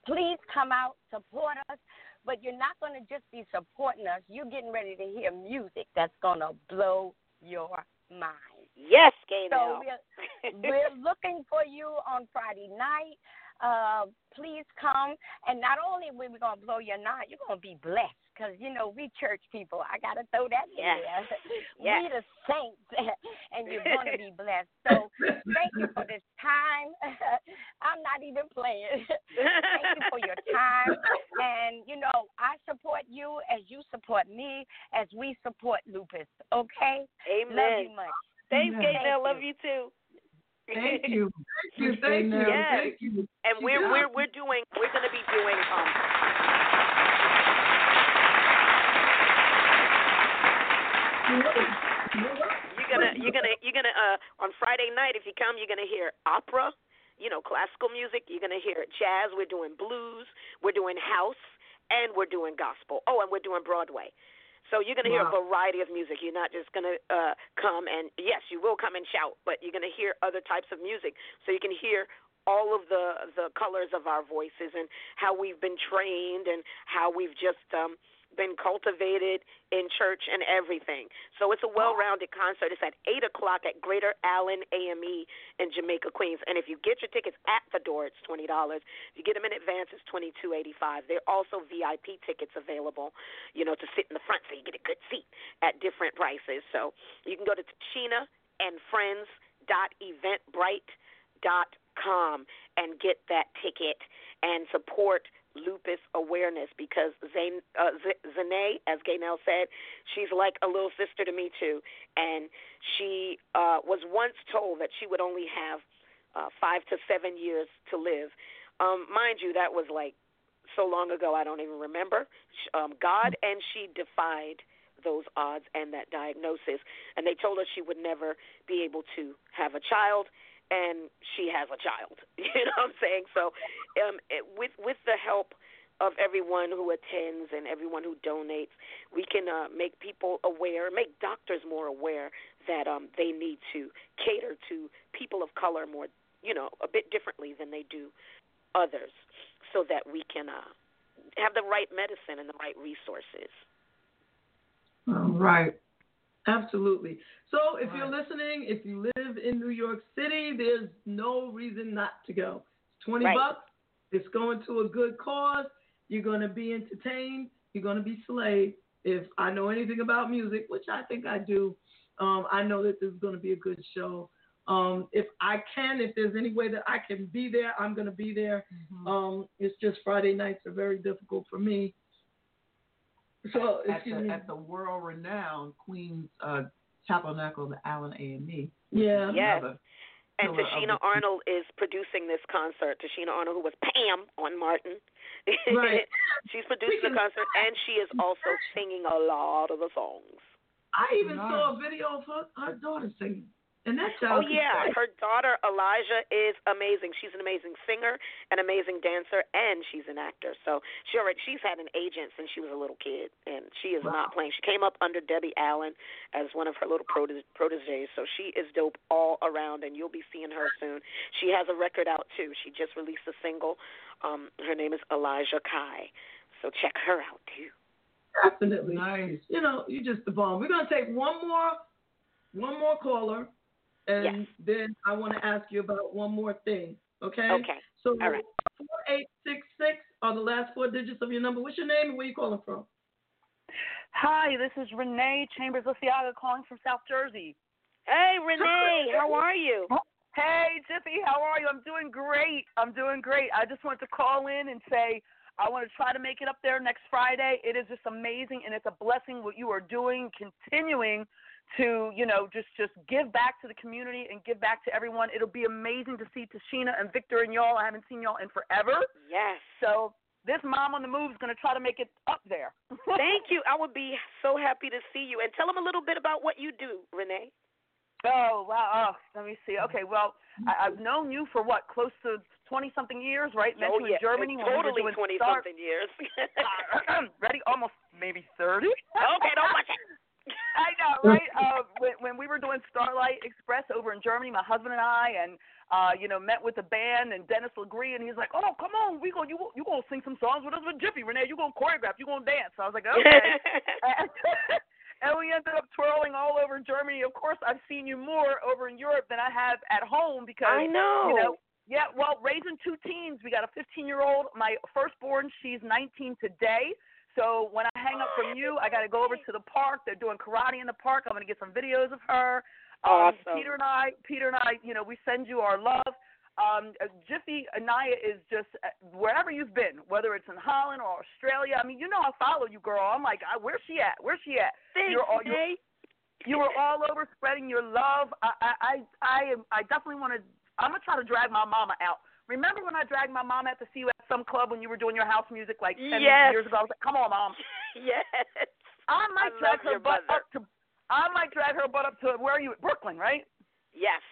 Please come out, support us. But you're not going to just be supporting us. You're getting ready to hear music that's going to blow your mind. Yes, So we're, we're looking for you on Friday night. Uh, please come. And not only are we going to blow your night, you're going to be blessed because, you know, we church people. I got to throw that in there. Yes. We the saints, and you're going to be blessed. So thank you for this time. I'm not even playing. thank you for your time. And, you know, I support you as you support me, as we support lupus. Okay? Amen. Love you much. Thanks, Thank Gaynell. you. Love you too. Thank you. Thank you. Thank you. Yes. Thank you. And She we're we're it. we're doing we're going to be doing um you're gonna you're gonna you're gonna uh on Friday night if you come you're gonna hear opera, you know classical music. You're gonna hear jazz. We're doing blues. We're doing house, and we're doing gospel. Oh, and we're doing Broadway. So you're gonna hear a variety of music. You're not just gonna uh come and yes, you will come and shout, but you're gonna hear other types of music. So you can hear all of the the colors of our voices and how we've been trained and how we've just um been cultivated in church and everything. So it's a well-rounded concert. It's at eight o'clock at Greater Allen AME in Jamaica, Queens. And if you get your tickets at the door, it's twenty dollars. If you get them in advance, it's twenty-two eighty-five. There are also VIP tickets available, you know, to sit in the front so you get a good seat at different prices. So you can go to Tichina and Friends dot eventbrite dot com and get that ticket and support lupus awareness because Zane, uh, Z- Zane, as Gaynell said, she's like a little sister to me too, and she uh, was once told that she would only have uh, five to seven years to live. Um, mind you, that was like so long ago I don't even remember. Um, God and she defied those odds and that diagnosis, and they told her she would never be able to have a child and she has a child. You know what I'm saying? So, um, it, with with the help of everyone who attends and everyone who donates, we can uh, make people aware, make doctors more aware that um, they need to cater to people of color more, you know, a bit differently than they do others, so that we can uh, have the right medicine and the right resources. All right. Absolutely. So if you're listening, if you live in New York City, there's no reason not to go. It's 20 Right. bucks. It's going to a good cause. You're going to be entertained. You're going to be slayed. If I know anything about music, which I think I do, um, I know that this is going to be a good show. Um, if I can, if there's any way that I can be there, I'm going to be there. Um, it's just Friday nights are very difficult for me. So, at excuse the, me. at the world renowned Queens uh, Tabernacle, the Allen A and E. Yeah. Yes. And pillar of Tichina the- Arnold is producing this concert. Tichina Arnold, who was Pam on Martin, Right. she's producing the concert, and she is also singing a lot of the songs. I even saw a video of her, her daughter singing. And that Oh yeah, her daughter Alijah is amazing. She's an amazing singer, an amazing dancer, and she's an actor. So she already she's had an agent since she was a little kid, and she is not playing. She came up under Debbie Allen as one of her little prote- proteges. So she is dope all around, and you'll be seeing her soon. She has a record out too. She just released a single. Um, her name is Alijah Kai. So check her out too. Definitely. Nice. You know, you just the bomb. We're gonna take one more one more caller and then I wanna ask you about one more thing. Okay? Okay. So All right. four eight six six are the last four digits of your number. What's your name and where you calling from? Hi, this is Renee Chambers Lisiaga calling from South Jersey. Hey, Renee, how are you? Oh, hey, Jiffy, how are you? I'm doing great. I'm doing great. I just wanted to call in and say I want to try to make it up there next Friday. It is just amazing, and it's a blessing what you are doing, continuing to you know just just give back to the community and give back to everyone. It'll be amazing to see Tichina and Victor and y'all. I haven't seen y'all in forever. Yes. So this mom on the move is going to try to make it up there. Thank you. I would be so happy to see you. And tell them a little bit about what you do, Renee. Oh wow! Oh, let me see. Okay, well, I, I've known you for what, close to twenty something years, right? Met oh, you yeah. in Germany when totally we were doing 20 Star- something years. Uh, ready? Almost maybe thirty. okay, don't watch it. I know, right? Uh, when, when we were doing Starlight Express over in Germany, my husband and I, and uh, you know, met with the band and Dennis Legree, and he's like, "Oh, come on, we going you you gonna sing some songs with us with Jiffy, Renee? You gonna choreograph? You gonna dance?" So I was like, "Okay." and, and we ended up twirling all over Germany. Of course, I've seen you more over in Europe than I have at home because I know. You know, yeah. Well, raising two teens, we got a 15 year old. My firstborn, she's 19 today. So when I hang up from you, I got to go over to the park. They're doing karate in the park. I'm going to get some videos of her. Um, Awesome. Peter and I, Peter and I, you know, we send you our love. Um, uh, Jiffy Inaya is just uh, wherever you've been, whether it's in Holland or Australia. I mean, you know, I follow you, girl. I'm like, I, where's she at? Where's she at? Thanks, you're all, you're, you were all over spreading your love. I, I, I, I, am, I definitely want to. I'm gonna try to drag my mama out. Remember when I dragged my mom out to see you at some club when you were doing your house music like ten Yes. years ago? I was like, come on, mom. yes. I might I drag her butt up to. I might drag her butt up to where are you? At? Brooklyn, right? Yes.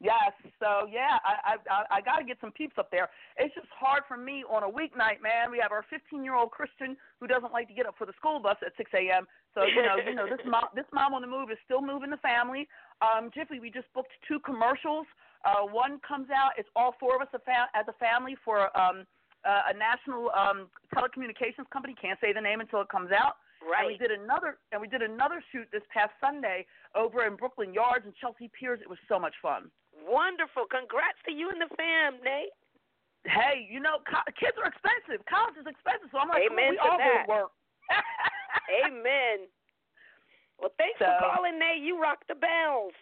Yes. So yeah, I I I, I got to get some peeps up there. It's just hard for me on a weeknight, man. We have our 15 year old Christian who doesn't like to get up for the school bus at 6 a.m. So you know, you know this mom this mom on the move is still moving the family. Um, Jiffy, we just booked two commercials. Uh, one comes out. It's all four of us a fa- as a family for um uh, a national um telecommunications company. Can't say the name until it comes out. Right. And we did another and we did another shoot this past Sunday over in Brooklyn Yards and Chelsea Piers. It was so much fun. Wonderful. Congrats to you and the fam, Nate. Hey, you know, co- kids are expensive. College is expensive, so I'm like, Amen we to all that. work. Amen. Well, thanks for calling, Nate. You rock the bells.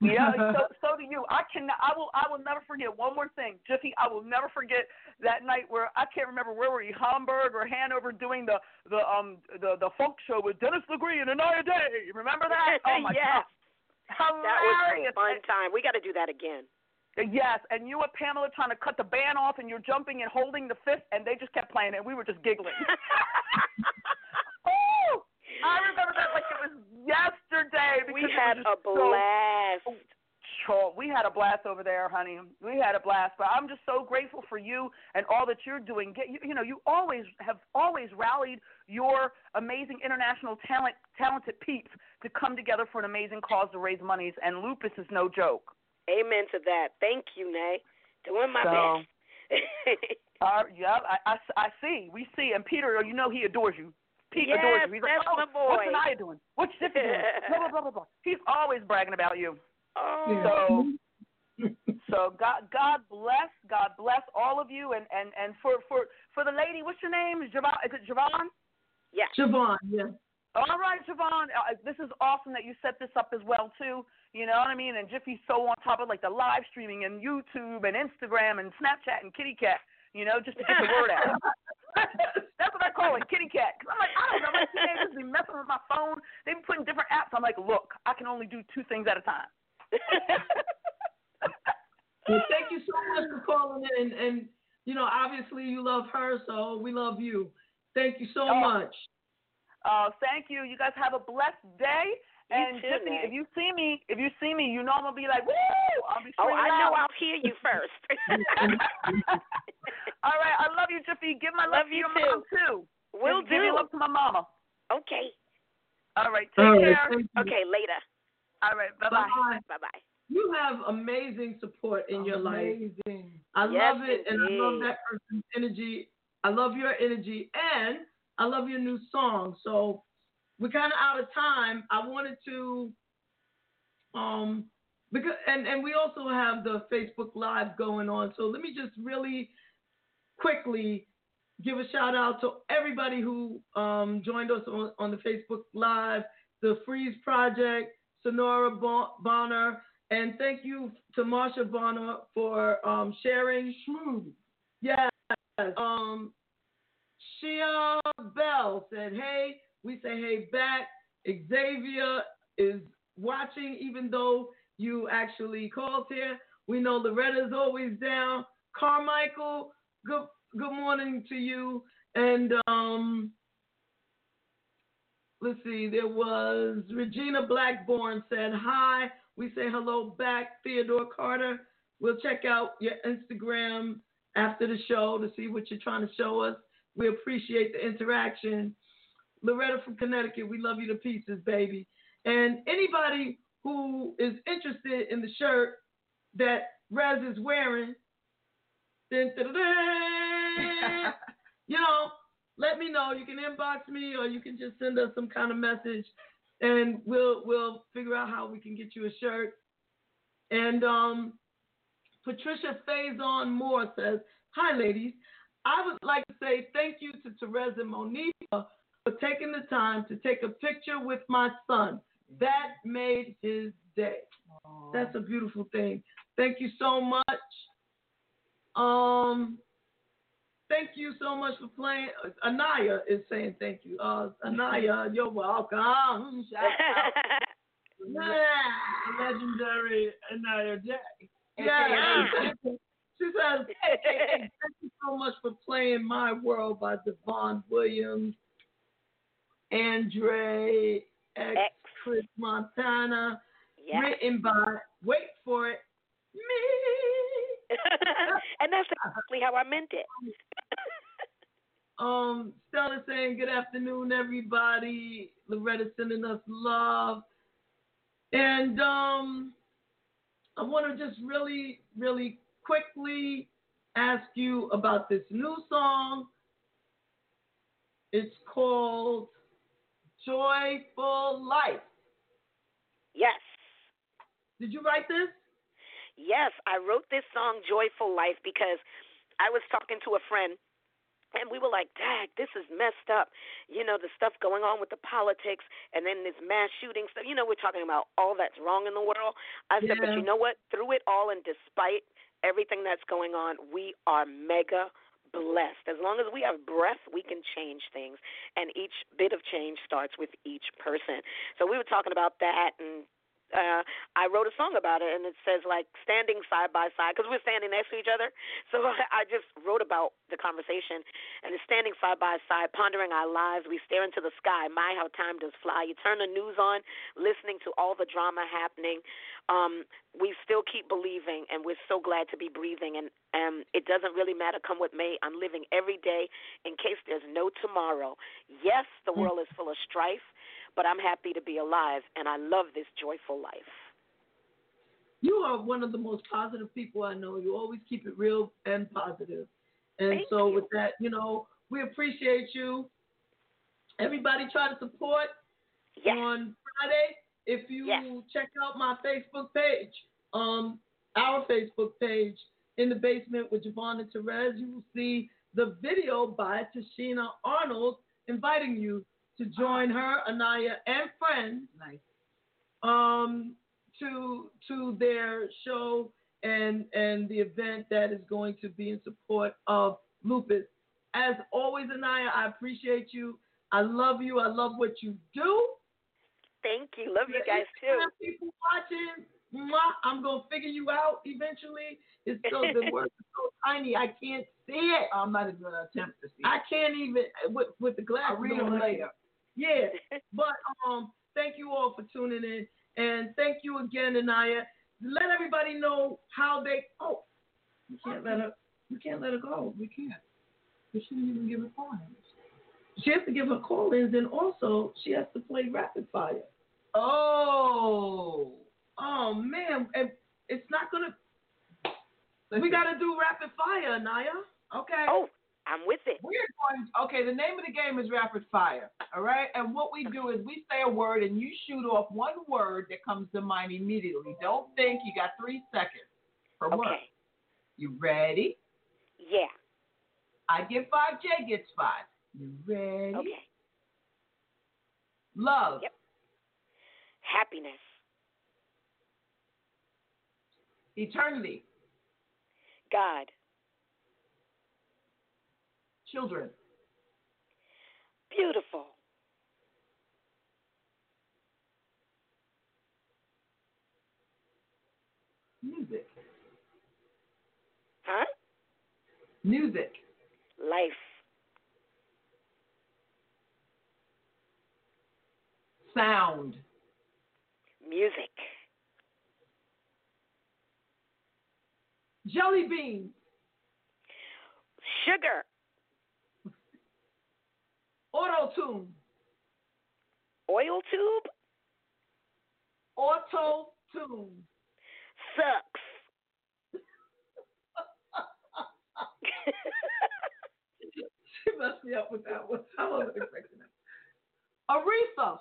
Yeah, so so do you. I can I will I will never forget one more thing, Jiffy. I will never forget that night where I can't remember where we were you, Hamburg or Hanover, doing the the um the the folk show with Dennis Legree and Inaya Day. Remember that? Oh my yes. god, That was hilarious! a fun time. We got to do that again. Yes, and you and Pamela trying to cut the band off, and you're jumping and holding the fist, and they just kept playing. And we were just giggling. oh, I remember that like it was yesterday. Because We had a so blast. Oh, we had a blast over there, honey. We had a blast. But I'm just so grateful for you and all that you're doing. Get you, you know, you always have always rallied your amazing international talent, talented peeps to come together for an amazing cause to raise monies. And lupus is no joke. Amen to that. Thank you, Nay. Doing my So, best. uh, yeah, I, I, I see. We see. And Peter, you know he adores you. Pete Yes, adores you. He's that's like, oh, my boy. what's Inaya doing? What's Jiffy doing? blah, blah, blah, blah, blah. He's always bragging about you. Oh. So, so God, God bless, God bless all of you, and and and for for for the lady, what's your name? JaVonne? Is it JaVonne? Yeah. Siobhan, yeah. All right, JaVonne. Uh, this is awesome that you set this up as well too. You know what I mean? And Jiffy's so on top of like the live streaming and YouTube and Instagram and Snapchat and Kitty Cat. You know, just to get the word out. That's call it, Kitty Cat. Cause I'm like, I don't know. My teenagers be messing with my phone. They be putting different apps. I'm like, look, I can only do two things at a time. Well, thank you so much for calling in. And, you know, obviously you love her, so we love you. Thank you so Oh, much. Uh, thank you. You guys have a blessed day. You and too, Jiffy, Nay. if you see me, if you see me, you know I'm gonna be like, woo! I'll be Oh, screaming I know. I'll hear you first. All right, I love you, Jiffy. Give my love, Love to you your mom too. We'll give, Give your love to my mama. okay. All right, take All right, care. thank you. Okay, later. All right, bye bye. Bye-bye. Bye bye. You have amazing support in your life. Amazing. I Yes, love it, and I love that person's energy. I love your energy, and I love your new song. So we're kind of out of time. I wanted to, um, because and and we also have the Facebook Live going on. So let me just really quickly give a shout out to everybody who um, joined us on, on the Facebook Live, the Freeze Project, Sonora Bon- Bonner, and thank you to Marsha Bonner for um, sharing. Yes. Um, Shia Bell said, hey, we say hey back. Xavier is watching, even though you actually called here. We know Loretta's always down. Carmichael, good good morning to you. And um, let's see, there was Regina Blackburn said hi. We say hello back. Theodore Carter, we'll check out your Instagram after the show to see what you're trying to show us. We appreciate the interaction. Loretta from Connecticut, we love you to pieces, baby. And anybody who is interested in the shirt that Rez is wearing, dun, you know, let me know. You can inbox me or you can just send us some kind of message and we'll we'll figure out how we can get you a shirt. And um, Patricia Faison Moore says, Hi ladies. I would like to say thank you to Terez and Monifa for taking the time to take a picture with my son. That made his day. That's a beautiful thing. Thank you so much. Um, thank you so much for playing. Inaya is saying thank you. Uh, Inaya, you're welcome. Legendary Inaya Day. Yeah. She says, thank you so much for playing My World by Devon Williams, Andre X, Chris Montana, Yes. written by, wait for it, me. and that's exactly how I meant it. Um, Stella saying good afternoon, everybody. Loretta sending us love. And um, I want to just really, really quickly ask you about this new song. It's called Joyful Life. Yes. Did you write this? Yes, I wrote this song Joyful Life because I was talking to a friend and we were like, Dad, this is messed up. You know, the stuff going on with the politics and then this mass shooting stuff. You know, we're talking about all that's wrong in the world. I said, but you know what? Through it all and despite everything that's going on, we are mega blessed. As long as we have breath, we can change things. And each bit of change starts with each person. So we were talking about that and uh I wrote a song about it and it says like standing side by side because we're standing next to each other. So I just wrote about the conversation and it's standing side by side, pondering our lives. We stare into the sky. My, how time does fly. You turn the news on, listening to all the drama happening um, we still keep believing, and we're so glad to be breathing. And um, it doesn't really matter come what may. I'm living every day in case there's no tomorrow. Yes, the Mm. world is full of strife, but I'm happy to be alive, and I love this joyful life. You are one of the most positive people I know. You always keep it real and positive. And Thank so you. with that, you know, we appreciate you. Everybody try to support on Friday. If you check out my Facebook page, um, our Facebook page, in the basement with JaVonne and Terez, you will see the video by Tichina Arnold inviting you to join her, Inaya, and friends Nice. um, to to their show and and the event that is going to be in support of lupus. As always, Inaya, I appreciate you. I love you. I love what you do. Thank you. Love you The guys Instagram too. People watching, mwah, I'm gonna figure you out eventually. It's so the word is so tiny, I can't see it. I'm not even gonna attempt to see. It. I can't even with with the glasses. I'll read them I later. Yeah, but um, thank you all for tuning in, and thank you again, Inaya. Let everybody know how they. Oh, we can't let her. We can't let her go. We can't. We shouldn't even give her call-ins. She has to give her call-ins, and also she has to play rapid fire. Oh, oh man, and it's not gonna. We gotta do rapid fire, Inaya. Okay. Oh, I'm with it. We're going. Okay, the name of the game is rapid fire. All right, and what we do is we say a word and you shoot off one word that comes to mind immediately. Don't think. You got three seconds per word. Okay. You ready? Yeah. I get five. Jay gets five. You ready? Okay. Love. Yep. Happiness. Eternity. God. Children. Beautiful. Music. Huh? Music. Life. Sound. Music. Jelly beans. Sugar. Auto tune. Oil tube. Auto tune. Sucks. she messed me up with that one. I wasn't expecting that. Aretha.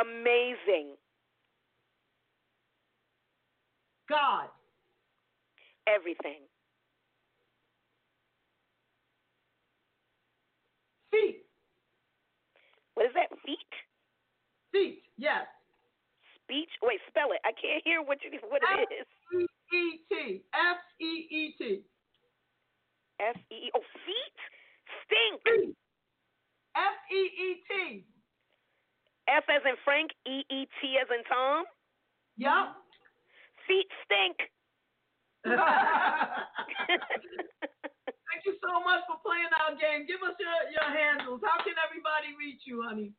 Amazing. God. Everything. Feet. What is that? Feet? Feet. Yes. Speech? Wait, spell it. I can't hear what you what it is. E E T. F E E T. F E Oh, feet? Stink. F E E T. F as in Frank, E E T as in Tom. Yup. Feet stink. Thank you so much for playing our game. Give us your, your handles. How can everybody reach you, honey?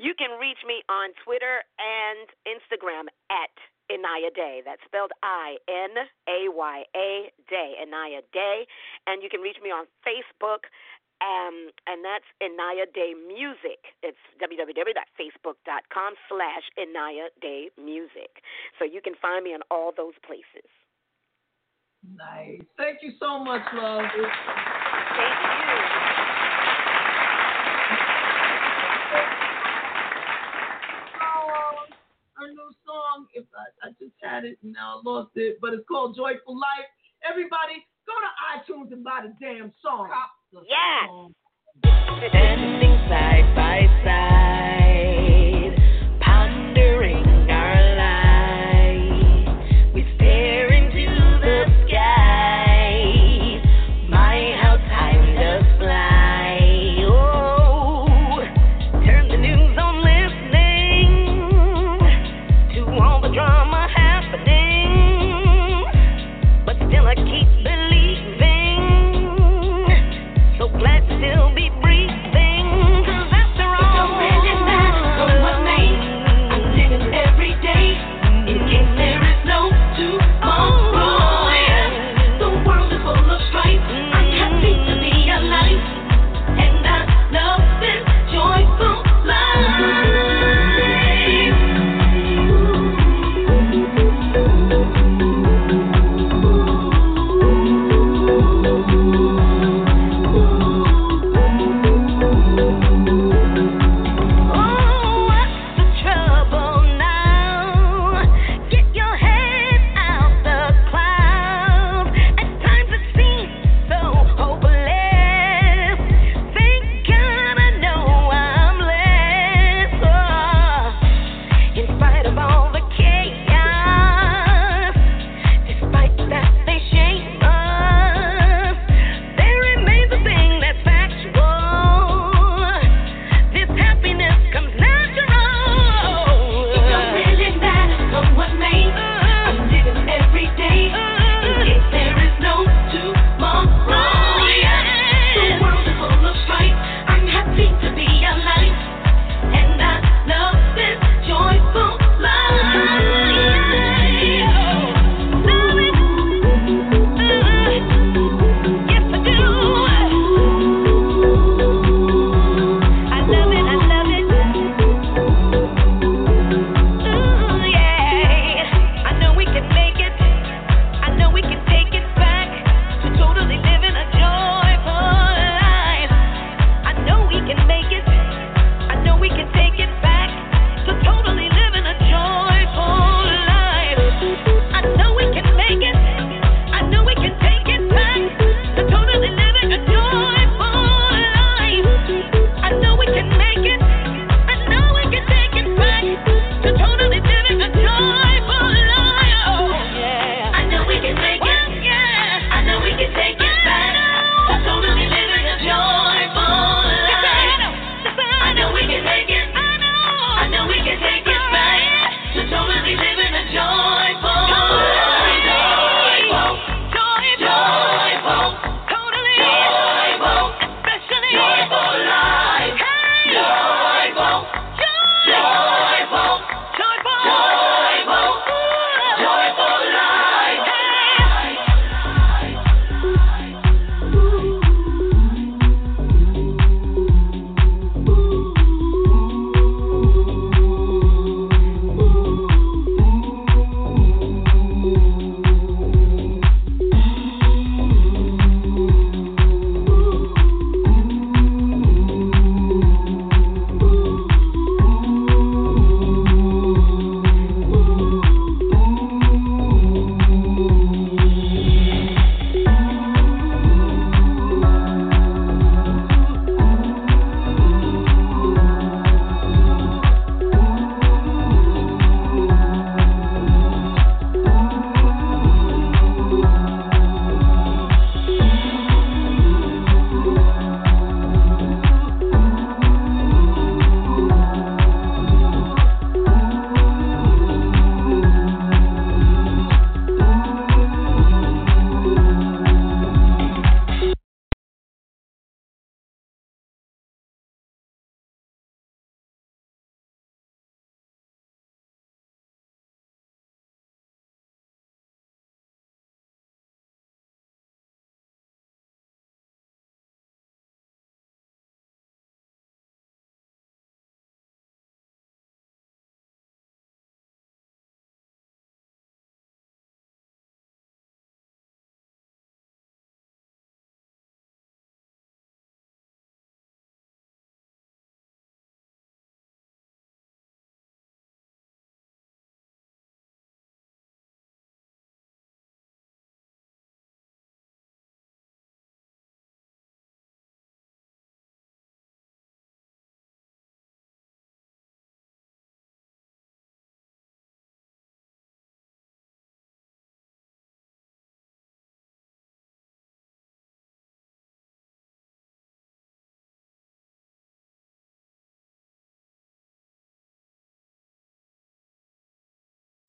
You can reach me on Twitter and Instagram at Inaya Day. That's spelled I N A Y A Day, Inaya Day. And you can reach me on Facebook, um, and that's Inaya Day Music. It's www.facebook.com slash Inaya Day Music. So you can find me on all those places. Nice. Thank you so much, love. Thank you. our new song. If I, I just had it and now I lost it, but it's called Joyful Life. Everybody, go to iTunes and buy the damn song. Yeah. Standing side by side,